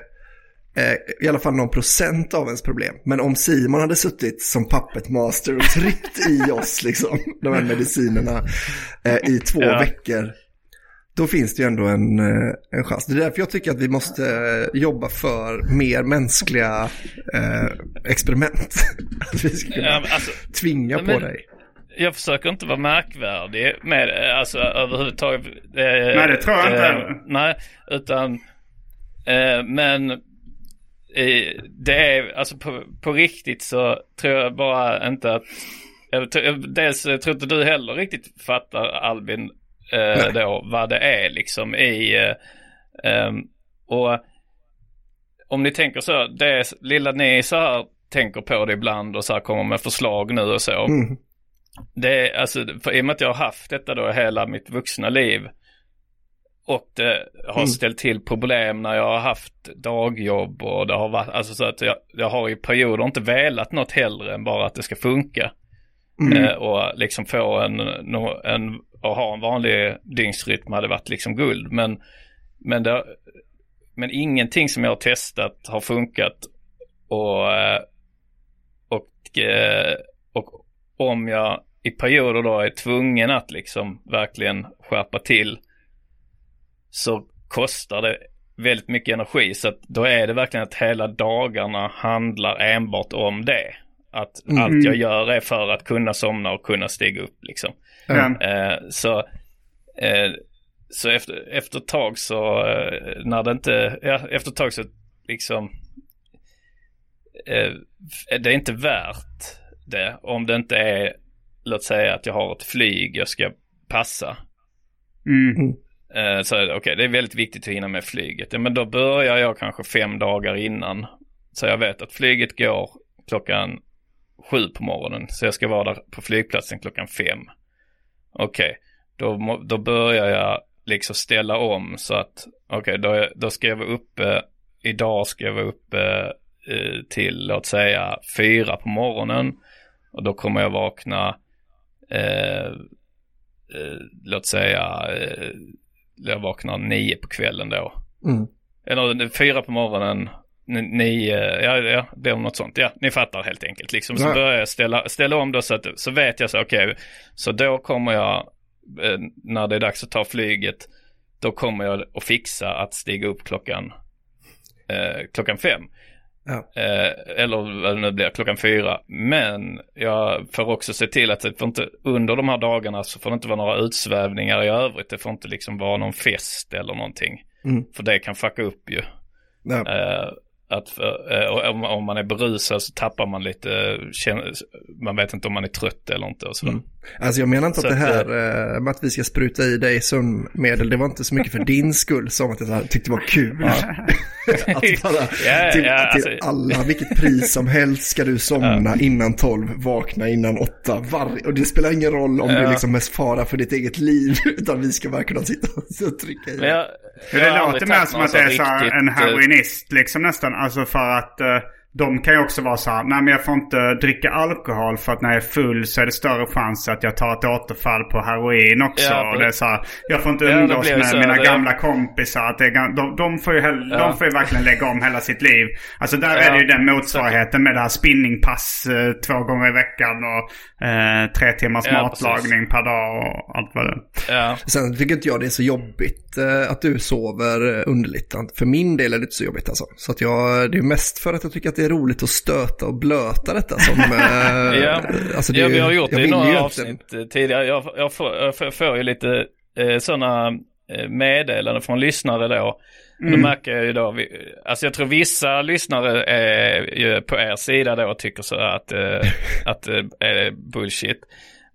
eh, i alla fall någon procent av ens problem. Men om Simon hade suttit som puppet master och tryckt i oss liksom, de här medicinerna i två Ja. veckor. Då finns det ju ändå en, eh, en chans. Det är därför jag tycker att vi måste eh, jobba för mer mänskliga eh, experiment. Att vi ska kunna Ja, alltså, tvinga men- på dig. jag försöker inte vara märkvärdig med det, alltså överhuvudtaget. Eh, Nej, det tror jag inte eh. Nej, utan, eh, men eh, det är, alltså på, på riktigt så tror jag bara inte att, jag tror, dels jag tror inte du heller riktigt fattar Albin eh, då vad det är liksom i, eh, ehm, och om ni tänker så, det lilla ni så här tänker på det ibland och så här kommer med förslag nu och så. Mm. Det är alltså, för i och med att jag har haft detta då hela mitt vuxna liv och det har Mm. ställt till problem när jag har haft dagjobb och det har varit, alltså så att jag, jag har i perioder inte velat något hellre än bara att det ska funka. Mm. Eh, och liksom få en, en, och ha en vanlig dygnsrytm hade varit liksom guld. Men, men, det, men ingenting som jag har testat har funkat. Och, eh, och, eh, och om jag i perioder då är tvungen att liksom verkligen skärpa till så kostar det väldigt mycket energi. Så att då är det verkligen att hela dagarna handlar enbart om det. Att allt jag gör är för att kunna somna och kunna stiga upp liksom. Ja. Eh, så eh, så efter, efter ett tag så eh, när det inte, ja efter ett tag så liksom eh, det är inte värt det om det inte är, låt säga att jag har ett flyg jag ska passa. Mm. Eh, så okej, det är väldigt viktigt att hinna med flyget. Ja, men då börjar jag kanske fem dagar innan. Så jag vet att flyget går klockan sju på morgonen. Så jag ska vara där på flygplatsen klockan fem. Okej, då, må- då börjar jag liksom ställa om så att, okej, då, är- då ska jag vara uppe, idag ska jag vara uppe eh, till, låt säga, fyra på morgonen. Och då kommer jag vakna, eh, eh, låt säga, eh, jag vaknar nio på kvällen då. Mm. Eller fyra på morgonen ni, eh, ja, ja, det är något sånt. Ja, ni fattar helt enkelt. Liksom, så Ja. börjar jag ställa, ställa om då så att, så vet jag så, okej, så då kommer jag, eh, när det är dags att ta flyget, då kommer jag att fixa att stiga upp klockan, eh, klockan fem. Ja. Eh, eller vad det nu blir, klockan fyra. Men jag får också se till att det får inte, under de här dagarna så får det inte vara några utsvävningar i övrigt. Det får inte liksom vara någon fest eller någonting. Mm. För det kan fucka upp ju. Ja. Eh, att för, eh, om, om man är berusad så tappar man lite, känner, man vet inte om man är trött eller inte och. Mm. Alltså jag menar inte Så att det här eh, med att vi ska spruta i dig sömnmedel, det var inte så mycket för din skull som att jag här tyckte det var kul. att bara Ja, till, ja, till alltså- alla, vilket pris som helst ska du somna innan tolv, vakna innan åtta. Var, och det spelar ingen roll om det är liksom mest fara för ditt eget liv, utan vi ska bara kunna sitta och trycka i jag det låter mer som att det är riktigt, en eh, heroinist liksom nästan. Alltså för att eh, de kan ju också vara så här, nej men jag får inte dricka alkohol för att när jag är full så är det större chans att jag tar ett återfall på heroin också. Ja, och det är så här, jag får inte Ja, det umgås blir med så, mina det- gamla kompisar. Att det är, de, de, får ju, Ja. de får ju verkligen lägga om hela sitt liv. Alltså där Ja, är det ju den motsvarigheten med det här spinningpass eh, två gånger i veckan och eh, tre timmars Ja, matlagning per dag och allt vad det är. Ja, Sen tycker inte jag det är så jobbigt eh, att du sover eh, underligt. För min del är det inte så jobbigt alltså. Så att jag, det är mest för att jag tycker att det är roligt att stöta och blöta detta som... eh, ja. alltså det, ja, vi har gjort det i några avsnitt eh, tidigare. Jag, jag, får, jag får- ju lite eh, sådana eh, meddelanden från lyssnare då. Då märker jag ju då, vi- alltså jag tror vissa lyssnare är ju på er sida då och tycker så att, eh, att det är bullshit.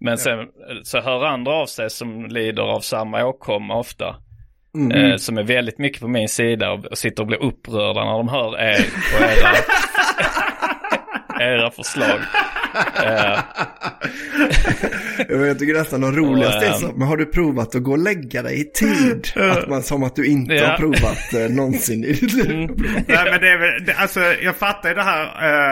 Men sen eh, så hör andra av sig som lider av samma åkomma ofta. Eh, som är väldigt mycket på min sida och, och sitter och blir upprörda när de hör er och era, era förslag. Eh, Ja, Jag tycker nästan de roligaste är så, men har du provat att gå och lägga dig i tid? Att man som att du inte Ja. har provat eh, någonsin i ditt liv. Nej, men det är väl, det, alltså jag fattar ju det här,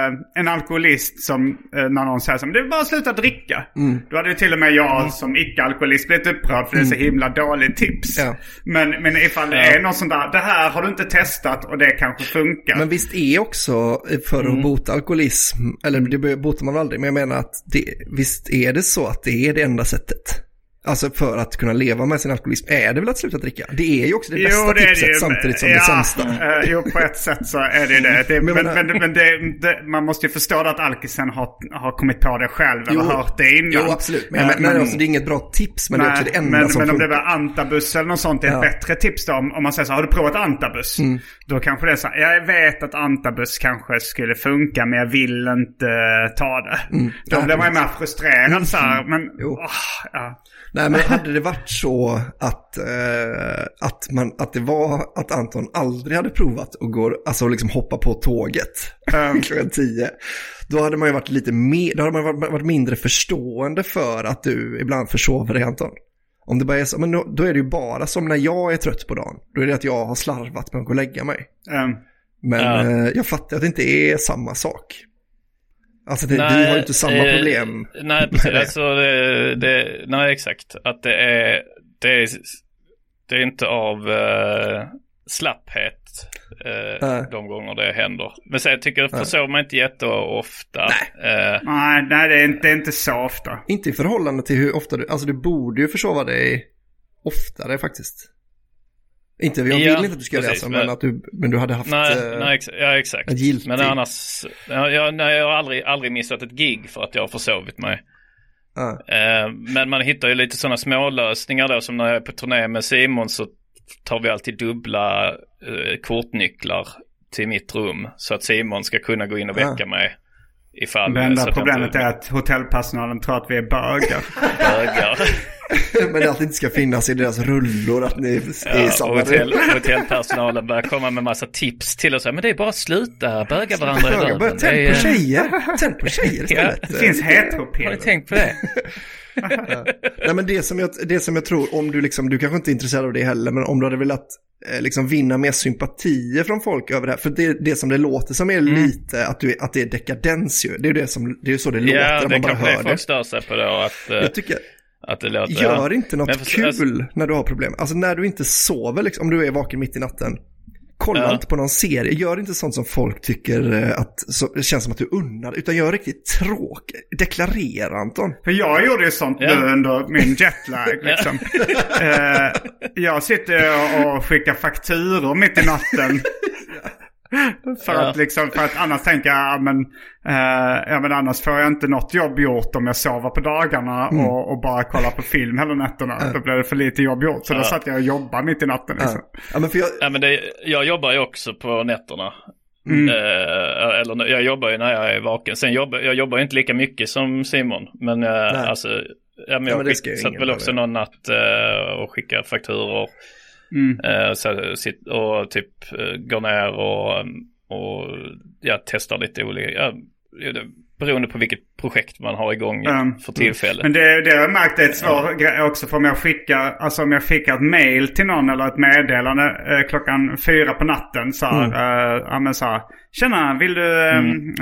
eh, en alkoholist som, eh, när någon säger så det är bara att sluta dricka. Mm. Då hade ju till och med jag som icke-alkoholist blivit upprörd för det är så himla dåligt tips. Ja. Men, men ifall det är någon sån där, det här har du inte testat och det kanske funkar. Men visst är också för Mm. att bota alkoholism, eller det botar man aldrig, men jag menar att det, visst är det så att det är det enda sättet. Alltså för att kunna leva med sin alkoholism är det väl att sluta dricka. Det är ju också det bästa det tipset ju. samtidigt som ja, det sämsta. eh, jo, på ett sätt så är det det. det Men men men, men, det, det, man måste ju förstå att alkisen har, har kommit på det själv eller Jo. hört det innan. Jo, absolut. Men, Eh, men, men, alltså, det är inget bra tips, men det är också det enda men, som men om det var antabus eller något sånt är ett Ja. bättre tips då. Om, om man säger så har du provat antabus? Mm. Då kanske det är så här, jag vet att antabus kanske skulle funka men jag vill inte ta det. Då Mm. Ja, blir man ju mer frustrerad så här. Men, Jo. åh, ja. Nej, men hade det varit så att, eh, att, man, att det var att Anton aldrig hade provat att gå, alltså liksom hoppa på tåget Um. klockan tio, då hade man ju varit lite mer, då hade man varit, varit mindre förstående för att du ibland försover dig Anton. Om det bara är så, men då, då är det ju bara som när jag är trött på dagen. Då är det att jag har slarvat med att gå och lägga mig. Um, Men Ja. eh, jag fattar att det inte är samma sak. Alltså det, vi Nej, har ju inte samma eh, problem. Nej, precis. det. Alltså, det, det, nej, exakt. Att det är, det är, det är inte av uh, slapphet eh, Nej. de gånger det händer. Men sen tycker jag, försover man inte jätteofta. Eh, nej, nej det, är inte, det är inte så ofta. Inte i förhållande till hur ofta du, alltså du borde ju försova dig oftare faktiskt. Inte, jag Ja, vill inte att du ska precis, läsa, men, men- att du, men du hade haft... nej, eh, nej, ex, ja, exakt. en giltig- Men annars, ja, jag, nej, jag har aldrig, aldrig missat ett gig för att jag har försovit mig. ja. Eh, men man hittar ju lite sådana smålösningar då som när jag är på turné med Simon så tar vi alltid dubbla eh, kortnycklar till mitt rum så att Simon ska kunna gå in och väcka mig ifall Det så enda att jag problemet är att hotellpersonalen tror att vi är bögar. bögar. men det alltid inte ska finnas i deras rullor att ni är i Ja, samma och hotell, hotellpersonalen börjar komma med massa tips till oss. Men det är bara att sluta böga varandra i röven. Det är, tänd på tjejer. Tänd på tjejer istället. Det finns Har ni heteropiller. tänkt på det? Nej men det som, jag, det som jag tror, om du liksom, du kanske inte är intresserad av det heller, men om du hade velat eh, liksom vinna mer sympatier från folk över det här, för det, det som det låter som är Mm. lite att, du, att det är dekadens ju, det är ju det som, det är så det låter Ja, när det man bara kanske det hör folk det. stör sig på då. Att, eh, Jag tycker, att det låter... Gör ja. inte något för- kul alltså- när du har problem. Alltså när du inte sover, liksom, om du är vaken mitt i natten. Kolla Ja. inte på någon serie. Gör inte sånt som folk tycker eh, att så, det känns som att du unnar. Utan gör riktigt tråkigt. Deklarera Anton. För jag gjorde ju sånt Ja. nu under min jetlag liksom. eh, jag sitter och skickar fakturor mitt i natten. För Ja. att liksom, för att annars tänker jag, ja men, eh, ja men annars får jag inte något jobb gjort om jag sover på dagarna och, och bara kollar på film hela nätterna. Då blir det för lite jobb gjort. Så då satt jag och jobbade mitt i natten liksom. Ja, men för jag, Ja, men det, jag jobbar ju också på nätterna. Mm. Eh, eller jag jobbar ju när jag är vaken. Sen jobbar jag jobbar inte lika mycket som Simon. Men uh, alltså, ja, men Ja, jag men det ska ju skick, satt väl också någon natt eh, och skickar fakturor. Mm. Eh, så, och typ uh, går ner och, och ja, testar lite olika. Ja, beroende på vilket projekt man har igång Mm. för tillfället. Men det, det har jag märkt är ett svår grej också för om jag skickar, alltså om jag skickar ett mail till någon eller ett meddelande eh, klockan fyra på natten så här, eh, ja men så här, Tjena, vill du, eh,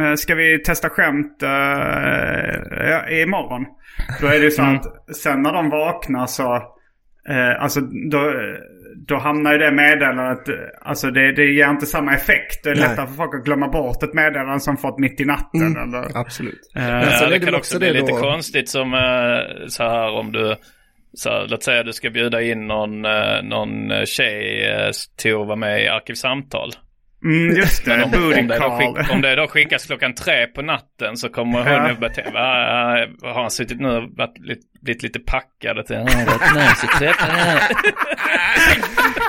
eh, ska vi testa skämt eh, imorgon? Då är det ju så att sen när de vaknar så, eh, alltså då, då hamnar ju det meddelandet, alltså det, det ger inte samma effekt. Det är Nej. lättare för folk att glömma bort ett meddelande som fått mitt i natten. Eller, absolut. sen Ja, det kan också bli lite då- konstigt som eh, så här om du, så här, låt säga du ska bjuda in någon, eh, någon tjej eh, till att vara med i Arkivsamtal. Mm, just det. Om, om, det då skick, om det då skickas klockan tre på natten så kommer hon Ja. ju börja tänka, "Va, har han suttit nu och lite- blivit lite packad och tänkt, "Ah, vad nice att träffa henne."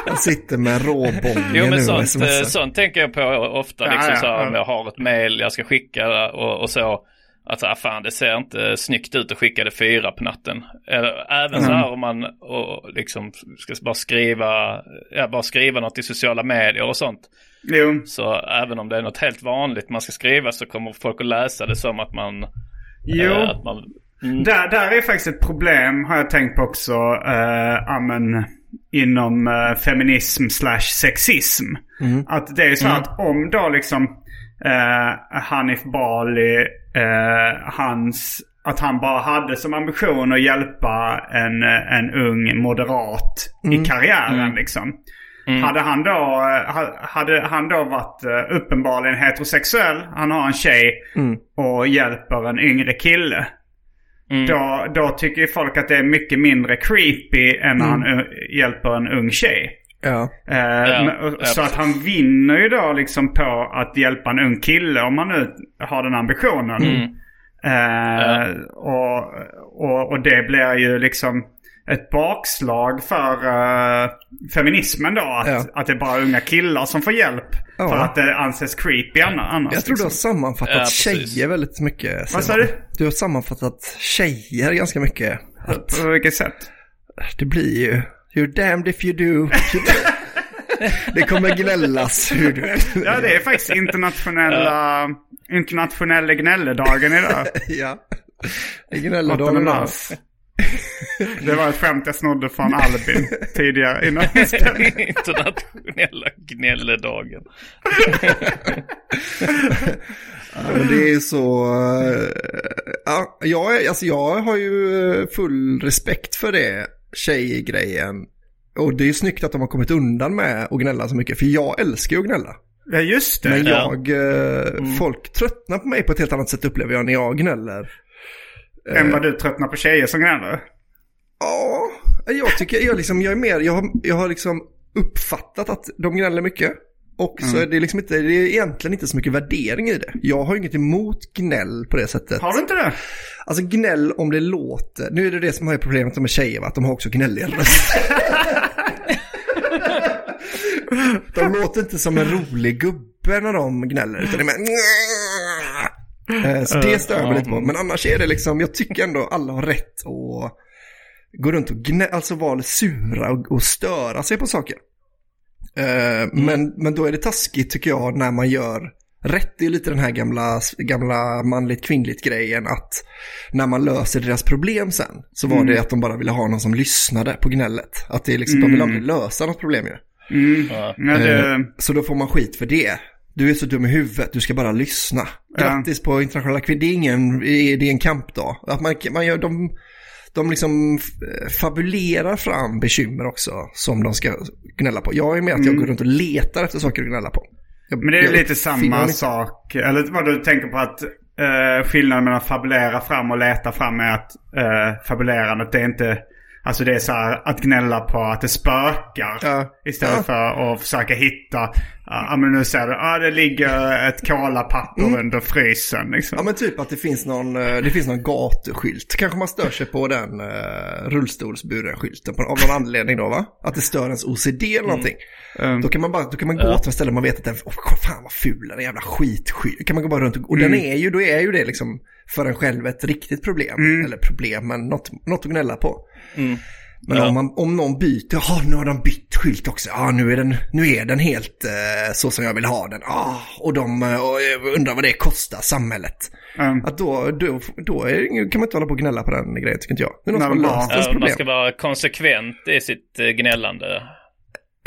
Jag sitter med råbången Jo men sånt, eh, sånt tänker jag på ofta. Ja, Liksom ja, så här, ja. om jag har ett mail jag ska skicka och, och så. Att ah, fan det ser inte snyggt ut att skicka det fyra på natten. Även så här om man och, liksom ska bara skriva, ja, bara skriva något i sociala medier och sånt. Jo. Så även om det är något helt vanligt man ska skriva så kommer folk att läsa det som att man... Jo. eh, att man mm, Där, där är faktiskt ett problem har jag tänkt på också. Eh, ja, men, inom eh, feminism slash sexism. Att det är så att om då liksom eh, Hanif Bali, eh, hans, att han bara hade som ambition att hjälpa en, eh, en ung moderat i karriären liksom. Hade han då, eh, ha- hade han då varit eh, uppenbarligen heterosexuell, han har en tjej och hjälper en yngre kille. Då, då tycker ju folk att det är mycket mindre creepy än när han uh, hjälper en ung tjej. Ja. Eh, Ja, men- och- ja, så att han vinner ju då liksom på att hjälpa en ung kille om han nu har den ambitionen. Eh, och, och, och det blir ju liksom ett bakslag för eh, feminismen då. Att, Ja. att det är bara unga killar som får hjälp. Ja. För att det anses creepy anna- annars. Jag tror du har liksom. sammanfattat Ja, tjejer väldigt mycket. Vad sa du? Du har sammanfattat tjejer ganska mycket. Att På vilket sätt? det blir ju, you're damned if you do. det kommer gnällas hur du Ja, det är faktiskt internationella, internationella gnälledagen idag. ja. Det är 8 gnälledagen idag. mars. Det var ett skämt jag snodde från Albin tidigare innan internationella gnälledagen. Ja, men det är så... eh, Ja, jag, alltså jag har ju eh, full respekt för det tjejgrejen. Och det är ju snyggt att de har kommit undan med att gnälla så mycket. För jag älskar ju att gnälla. Ja, just det. Men Ja. jag, eh, folk tröttnar på mig på ett helt annat sätt upplever jag när jag gnäller. Än vad du tröttnar på tjejer som gnäller. Ja, jag tycker, jag, liksom, jag är mer, jag har, jag har liksom uppfattat att de gnäller mycket. Och så är det liksom inte, det är egentligen inte så mycket värdering i det. Jag har inget emot gnäll på det sättet. Har du inte det? Alltså gnäll om det låter, nu är det det som är problemet med tjejer va, att de har också gnälliga röster. de låter inte som en rolig gubbe när de gnäller, utan det är mer... Eh, Så det stör jag mig lite på. Men annars är det liksom, jag tycker ändå alla har rätt att gå runt och gnä, alltså vara sura och, och störa sig på saker. Eh, men, men då är det taskigt tycker jag när man gör rätt. Det är lite den här gamla, gamla manligt kvinnligt grejen att när man löser deras problem sen så var det att de bara ville ha någon som lyssnade på gnället. Att det är liksom, de vill aldrig lösa något problem ju. Ja, det, Eh, Så då får man skit för det. Du är så dum i huvudet, du ska bara lyssna. Grattis på internationella kvinnor, det är ingen, det är en kampdag. Att man, man gör, de, de liksom fabulerar fram bekymmer också som de ska gnälla på. Jag är med att jag går runt och letar efter saker att gnälla på. Jag, Mm. Men det är jag lite samma sak. Eller vad du tänker på att uh, skillnaden mellan fabulera fram och leta fram är att uh, fabulerandet det är inte... Alltså det är så här att gnälla på att det spökar. Ja. Istället Ja. för att försöka hitta. Ja men nu ser du, ja det ligger ett kolapapper under frysen liksom. Mm. Ja men typ att det finns någon, eh, det finns någon gatuskylt. Kanske man stör sig på den uh, rullstolsburen skylten av någon anledning då va? Att det stör ens OCD eller någonting. Mm. Då kan man bara, då kan man gå till ett ställe man vet att den, oh, fan vad ful den är, jävla skitskylt. kan man gå bara runt och, och Mm. den är ju, då är ju det liksom för en själv ett riktigt problem. Mm. Eller problem, men något, något att gnälla på. Men Ja. om, man, om någon byter, jaha nu har de bytt skylt också, ja nu är den, nu är den helt eh, så som jag vill ha den. Ah, och de eh, och jag undrar vad det kostar samhället. Mm. Att då, då, då är, kan man inte hålla på och gnälla på den grejen tycker inte jag. Det är någon Nej, som har löst bara- ens Ja, man ska vara konsekvent i sitt eh, gnällande.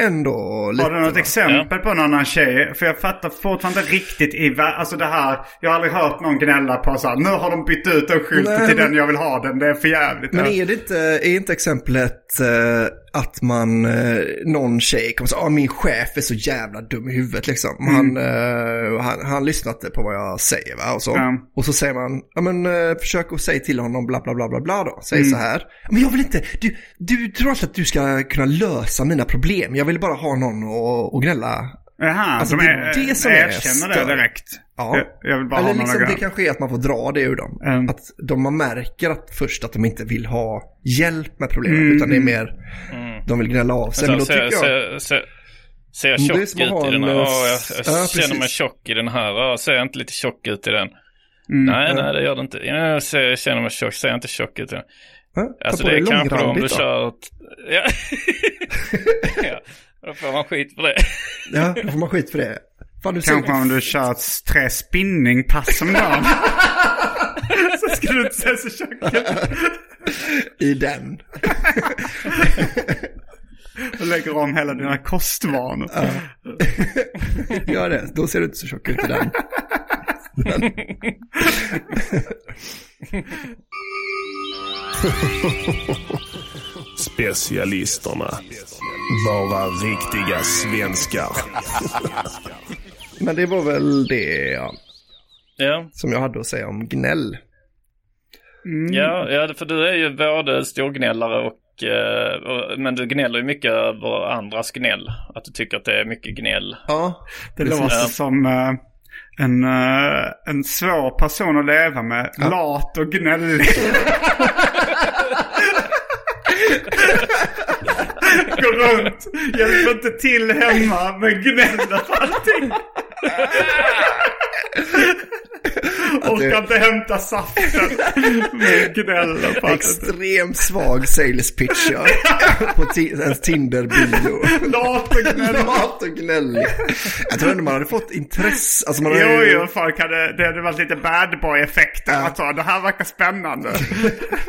Ändå lite. Har du något exempel på någon annan tjej? För jag fattar fortfarande inte riktigt i Alltså det här. Jag har aldrig hört någon gnälla på så här. Nu har de bytt ut den skylten till men- den jag vill ha den. Det är för jävligt. Men är det inte, är inte exemplet eh, att man, eh, någon tjej kommer säga, ah, min chef är så jävla dum i huvudet liksom. Han, eh, han, han lyssnar inte på vad jag säger va? Och så, Ja. och så säger man, ja men eh, försök att säga till honom bla bla bla bla bla då. Säg så här, men jag vill inte, du, du tror alltid att du ska kunna lösa mina problem. Jag vill bara ha någon att, gnälla. Jaha, Alltså, de det är, är det som är erkänner det störigt. direkt. Ja. Jag, jag vill bara Eller ha liksom, det kanske är att man får dra det ur dem. Mm. Att de man märker att först att de inte vill ha hjälp med problemet. Mm, Utan det är mer, de vill gnälla av sig. Men då Så, tycker jag... ser, ser, ser jag tjock ut i den en, här? eh, Ja, jag, s- jag ja, känner mig tjock i den här. Ja, ser jag inte lite tjock ut i den? Mm. Nej, nej, det gör det inte. Jag, ser, jag känner mig tjock, ser jag inte tjock ut i den? Ta Alltså det är kanske då om du kör... ett- Ja. ja, då får man skit för det. Ja, då får man skit för det. Fan, du Kanske ser... om du kör tre spinningpass om dagen. så ska du inte se så tjock ut. I den. Och lägger om hela dina kostvanor. Gör det. Då ser du inte så tjock ut i den. Specialisterna. Bara riktiga svenskar. Men det var väl det ja, Ja, som jag hade att säga om gnäll. ja, ja, för du är ju både storgnällare och, eh, och... Men du gnäller ju mycket över andras gnäll. Att du tycker att det är mycket gnäll. Ja, Det precis. låter som eh, en, eh, en svår person att leva med. Lat och gnällig. Går runt, hjälper inte till hemma men gnäller på allting. Orkar inte hämta saften. Extremt svag sales pitch ja. På ens Tinder-bio. Lat och gnällig. Lat och gnällig. Jag tror ändå man hade fått intresse. Alltså man hade Jo, jo, folk hade, det hade varit lite bad boy-effekter. Ja. Det här verkar spännande.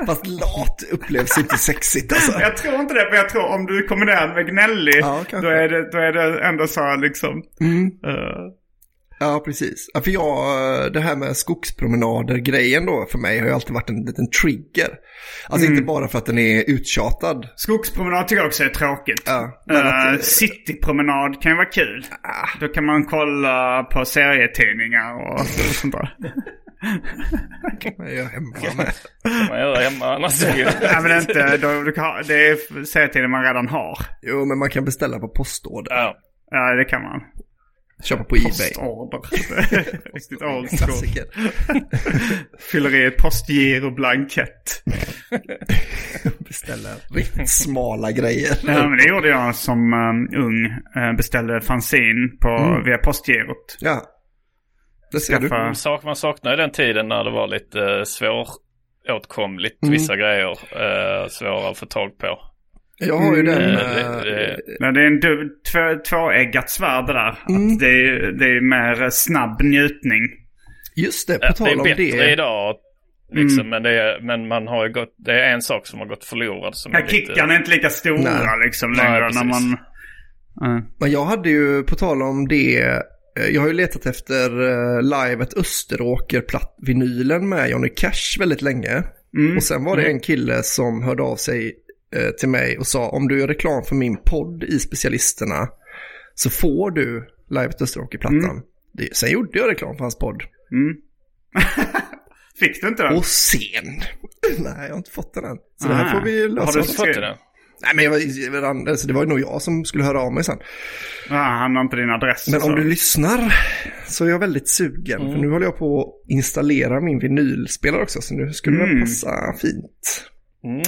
Fast lat upplevs inte sexigt alltså. Jag tror inte det, men jag tror om du kombinerar med gnällig, Ja, då, är det, då är det ändå så liksom. eh, Ja, precis. Ja, för jag, det här med skogspromenader-grejen då för mig har ju alltid varit en liten trigger. Alltså Mm. inte bara för att den är uttjatad. skogspromenad tycker jag också är tråkigt. Ja, Eh, att- Ah. citypromenad kan ju vara kul. Då kan man kolla på serietidningar och, och sånt där. Jag är hemma med. Man gör hemma annars. det Nej men det inte, då, du kan, det är serietidningar man redan har. Jo, men man kan beställa på postorder. Ja. Ja det kan man. Köpa på Ebay. Postorder. Riktigt old school. Klassiker. Fyller i ett postgiroblankett. Beställa riktigt smala grejer. Ja, men det gjorde jag som um, ung. Eh, beställde fanzin på, Mm. via postgirot. Ja. Det ser du. Skaffa- Sak, man saknar den tiden när det var lite eh, svåråtkomligt Mm. vissa grejer. Eh, svåra att få tag på. Jag har ju den. Eh, eh, det, det, Men det är en du, två, tvåeggat svärd det där. Att det, är, det är mer snabb njutning. Just det, på ja, det tal är om bättre det. idag. Liksom, men, det är, men man har ju gått, det är en sak som har gått förlorad. Som är lite, kickarna är inte lika stora Nej. liksom Nej, längre. precis. när man... Eh, Men jag hade ju, på tal om det, eh, jag har ju letat efter eh, livet Österåker-vinylen med Johnny Cash väldigt länge. Och sen var det en kille som hörde av sig till mig och sa om du gör reklam för min podd i Specialisterna så får du Live at Österåker-plattan. Det- Sen gjorde jag reklam för hans podd. Fick du inte den? Och sen, nej jag har inte fått den än. Så det här Ah. får vi lösa. Har du åt. fått det? Nej men jag var, jag var, alltså, det var ju nog jag som skulle höra av mig sen. Ja, han har inte din adress. Men så. om du lyssnar så är jag väldigt sugen. För nu håller jag på att installera min vinylspelare också. Så nu skulle det passa fint. Mm.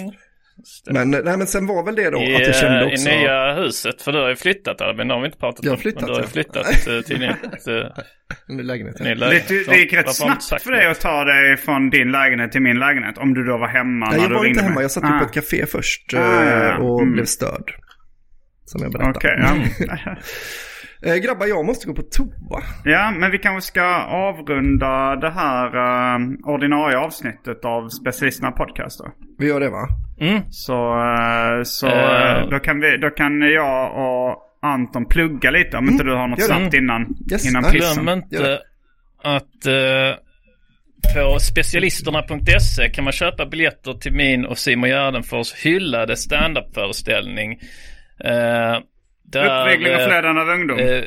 Men, nej, men sen var väl det då I, att jag kände eh, också... I nya huset, för du har ju flyttat Albin, det har vi inte pratat Jag har om. flyttat, Men du har ju ja. flyttat eh, till nytt, Min lägenhet. ny Det, lägenhet. det, det gick rätt snabbt för dig att ta dig från din lägenhet till min lägenhet. Om du då var hemma Nej, när jag du var inte hemma. mig. Jag satt Ah. på ett café först Ah, ja, ja. eh, och Mm. blev störd. Som jag berättade. Ja. Eh, grabbar, jag måste gå på toa. ja, men vi kanske ska avrunda det här eh, ordinarie avsnittet av Specialisterna Podcast då. Vi gör det va? Så, eh, så Eh. eh, då, kan vi, då kan jag och Anton plugga lite om inte du har något snabbt innan, Yes. innan pissen. Glöm inte att eh, på specialisterna.se kan man köpa biljetter till min och Simon Gärdenfors hyllade standup-föreställning. Där, Uppvigling och eh, förledande av ungdom. Eh,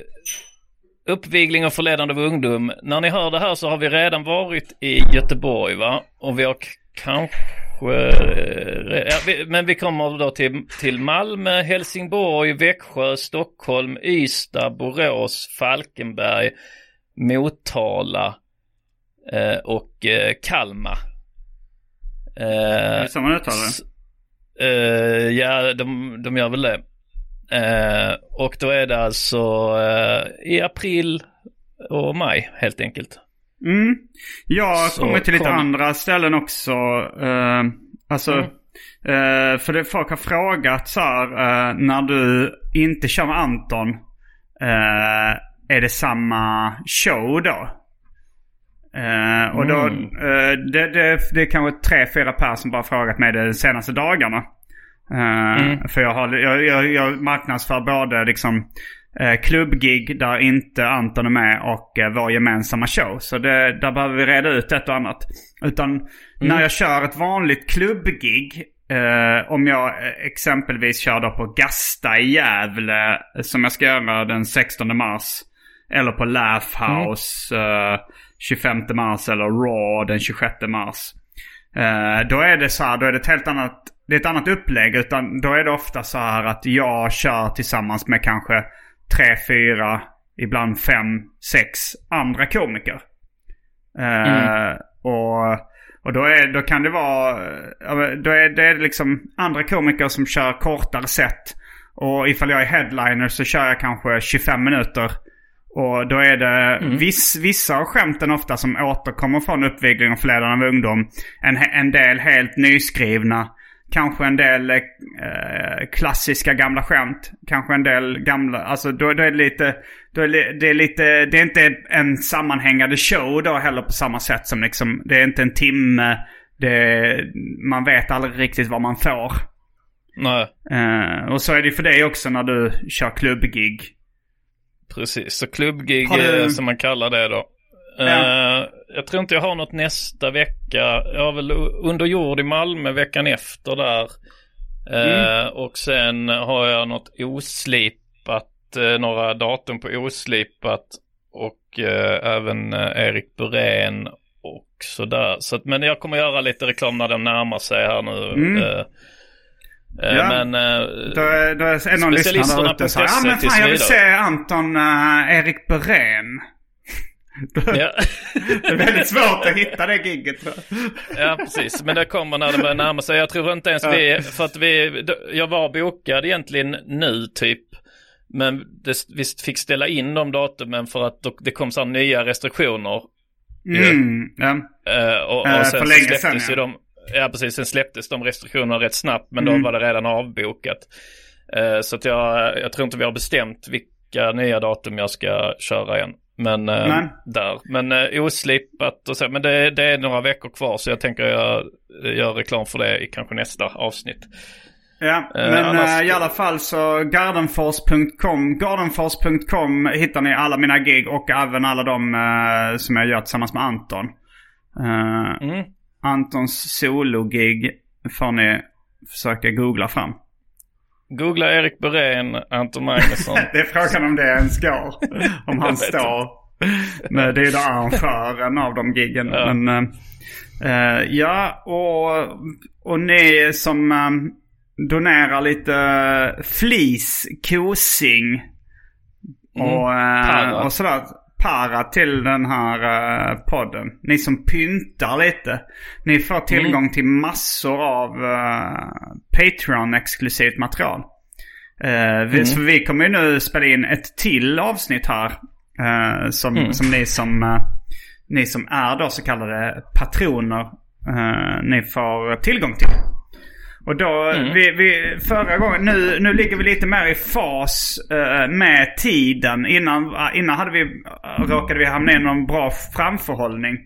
uppvigling och förledande av ungdom. När ni hör det här så har vi redan varit i Göteborg va? Och vi har kanske... eh, Ja, vi, men vi kommer då till, till Malmö, Helsingborg, Växjö, Stockholm, Ystad, Borås, Falkenberg, Motala eh, och eh, Kalmar. Är Eh, det uttalar det? S- eh, ja, de, de gör väl det. Eh, och då är det alltså eh, i april och maj helt enkelt. Mm. Jag Så kommer till lite kom- andra ställen också. Uh, alltså, Mm. eh, för det, folk har frågat så här, eh, när du inte kör med Anton, eh, är det samma show då? Eh, och då, Mm. eh, det, det, det är kanske tre, fyra personer som bara frågat mig det de senaste dagarna. Eh, Mm. För jag, har, jag, jag, jag marknadsför både liksom eh, klubbgig där inte Anton är med och eh, vår gemensamma show. Så det, där behöver vi reda ut ett och annat. Utan när jag kör ett vanligt klubbgig, eh, om jag eh, exempelvis kör då på Gasta i Gävle, eh, som jag ska göra den 16 mars. Eller på Laugh House eh, 25 mars eller Raw den 26 mars. Då är det så här, då är det ett helt annat, det är ett annat upplägg. Utan då är det ofta så här att jag kör tillsammans med kanske tre, fyra, ibland fem, sex andra komiker. Eh, och och då, är, då kan det vara, då är det liksom andra komiker som kör kortare set. Och ifall jag är headliner så kör jag kanske 25 minuter. Och då är det viss, vissa av skämten ofta som återkommer från uppvigling och förledande av ungdom. En, en del helt nyskrivna. Kanske en del eh, klassiska gamla skämt. Kanske en del gamla, alltså då, då är det lite, då är det, det är lite, det är inte en sammanhängande show då heller på samma sätt som liksom, det är inte en timme. Det, man vet aldrig riktigt vad man får. Nej, Eh, och så är det för dig också när du kör klubbgig. precis. Så klubbgig du- eh, som man kallar det då. Ja. Eh, jag tror inte jag har något nästa vecka. Jag har väl under jord i Malmö veckan efter där. Eh, Mm. Och sen har jag något oslipat, eh, några datum på oslipat. Och även Erik Burén och sådär. Så att, men jag kommer göra lite reklam när de närmar sig här nu. Mm. Ja. Men Då är, då är någon lyssnare där ute och säger ah, men fan jag vill vidare." se Anton uh, Erik Berén. Ja. Det är väldigt svårt att hitta det gigget. Ja, precis. Men det kommer när det börjar närma sig. Jag tror inte ens vi, för att vi, jag var bokad egentligen nu typ. Men det, vi fick ställa in de datumen för att det kom så nya restriktioner. Mm, ja. Eh, och, och Eh, sen för länge släpptes ju ja. de, ja precis, sen släpptes de restriktionerna rätt snabbt. Men Mm. då var det redan avbokat. Eh, så att jag, jag tror inte vi har bestämt vilka nya datum jag ska köra än. Men eh, där. Men eh, oslipat och så. Men det, det är några veckor kvar så jag tänker jag gör reklam för det i kanske nästa avsnitt. Ja, Eh, men annars- eh, i alla fall så gardenfors.com. Gardenfors.com hittar ni alla mina gig och även alla de eh, som jag gör tillsammans med Anton. Eh, Mm. Antons sologig får ni försöka googla fram. Googla Erik Berén, Anton Magnusson. Det är frågan om det ens går. Om han står. Men det är arrangören av de giggen. Ja. Men, eh, ja, och, och ni som eh, donerar lite flis, kosing och, eh, para. och sådär. Para till den här eh, podden. Ni som pyntar lite. Ni får tillgång till massor av eh, Patreon-exklusivt material. Eh, vi, Så vi kommer ju nu spela in ett till avsnitt här. som, som ni som ni som är då så kallade patroner ni får tillgång till. Och då, vi, vi, förra gången, nu, nu ligger vi lite mer i fas eh, med tiden. Innan, innan hade vi, eh, råkade vi hamna i någon bra framförhållning.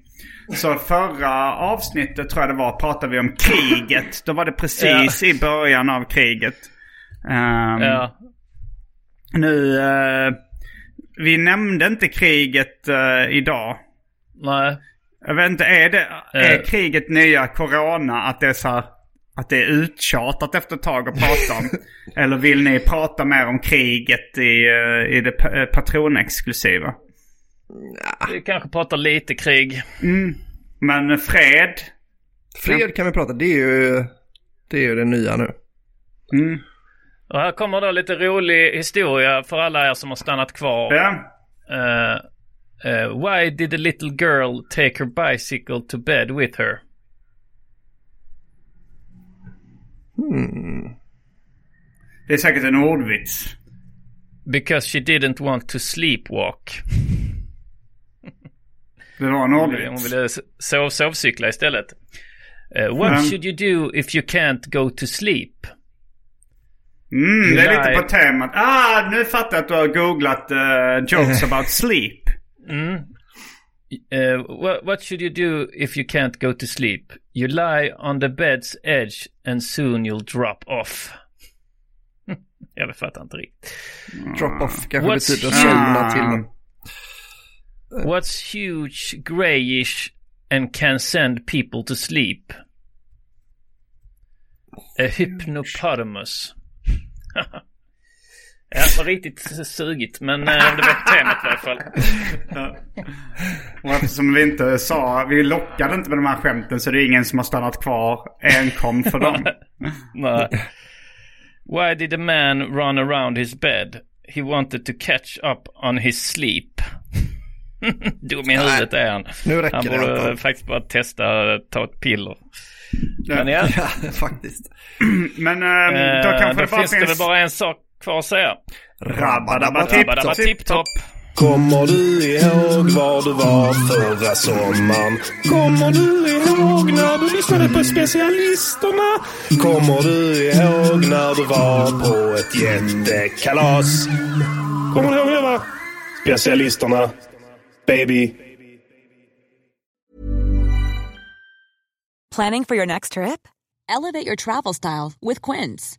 Så förra avsnittet tror jag det var, pratade vi om kriget. Då var det precis i början av kriget. Ehm, ja. Nu, eh, vi nämnde inte kriget eh, idag. Nej. Jag vet inte, är, det, är Eh. kriget nya corona att det är så här, att det är uttjatat efter ett tag att prata om? Eller vill ni prata mer om kriget i, eh, i det eh, patronexklusiva? Vi kanske pratar lite krig. Men fred? Fred kan vi prata, det är ju det, är ju det nya nu. Och här kommer då lite rolig historia för alla er som har stannat kvar. Ja. Eh, eh, why did the little girl take her bicycle to bed with her? Det är säkert en ordvits. Because she didn't want to sleepwalk. Det var en Hon ordvits. ville sov, sovcykla istället. Eh, what Men- should you do if you can't go to sleep? Mm, det är lite på temat. Ah, nu fattar jag att du har googlat eh, jokes about sleep. Uh, what, what should you do if you can't go to sleep? You lie on the bed's edge and soon you'll drop off. Jag fattar inte riktigt. Drop off kanske What's- betyder somna till den. What's huge, grayish and can send people to sleep? A hypnopotamus. ja, det var riktigt sugigt men eh, det var på temat i alla fall. Och eftersom vi inte sa, vi lockade inte med de här skämten så det är ingen som har stannat kvar enkom för dem. Nej. Why did the man run around his bed? He wanted to catch up on his sleep. Dum i huvudet är han. nu räcker han det, borde Anton. faktiskt bara testa att ta ett piller. Men ja, Ja, faktiskt. Men eh, då eh, kanske då det bara finns det väl bara en sak kvar att säga. Rabba-dabba Rabba-dabba tipp-topp. tipp-topp. Kommer du ihåg var du var förra sommaren? Kommer du ihåg när du lyssnade på specialisterna? Kommer du ihåg när du var på ett jättekalas? Kommer du ihåg det va? Specialisterna. Baby. Planning for your next trip? Elevate your travel style with Quince.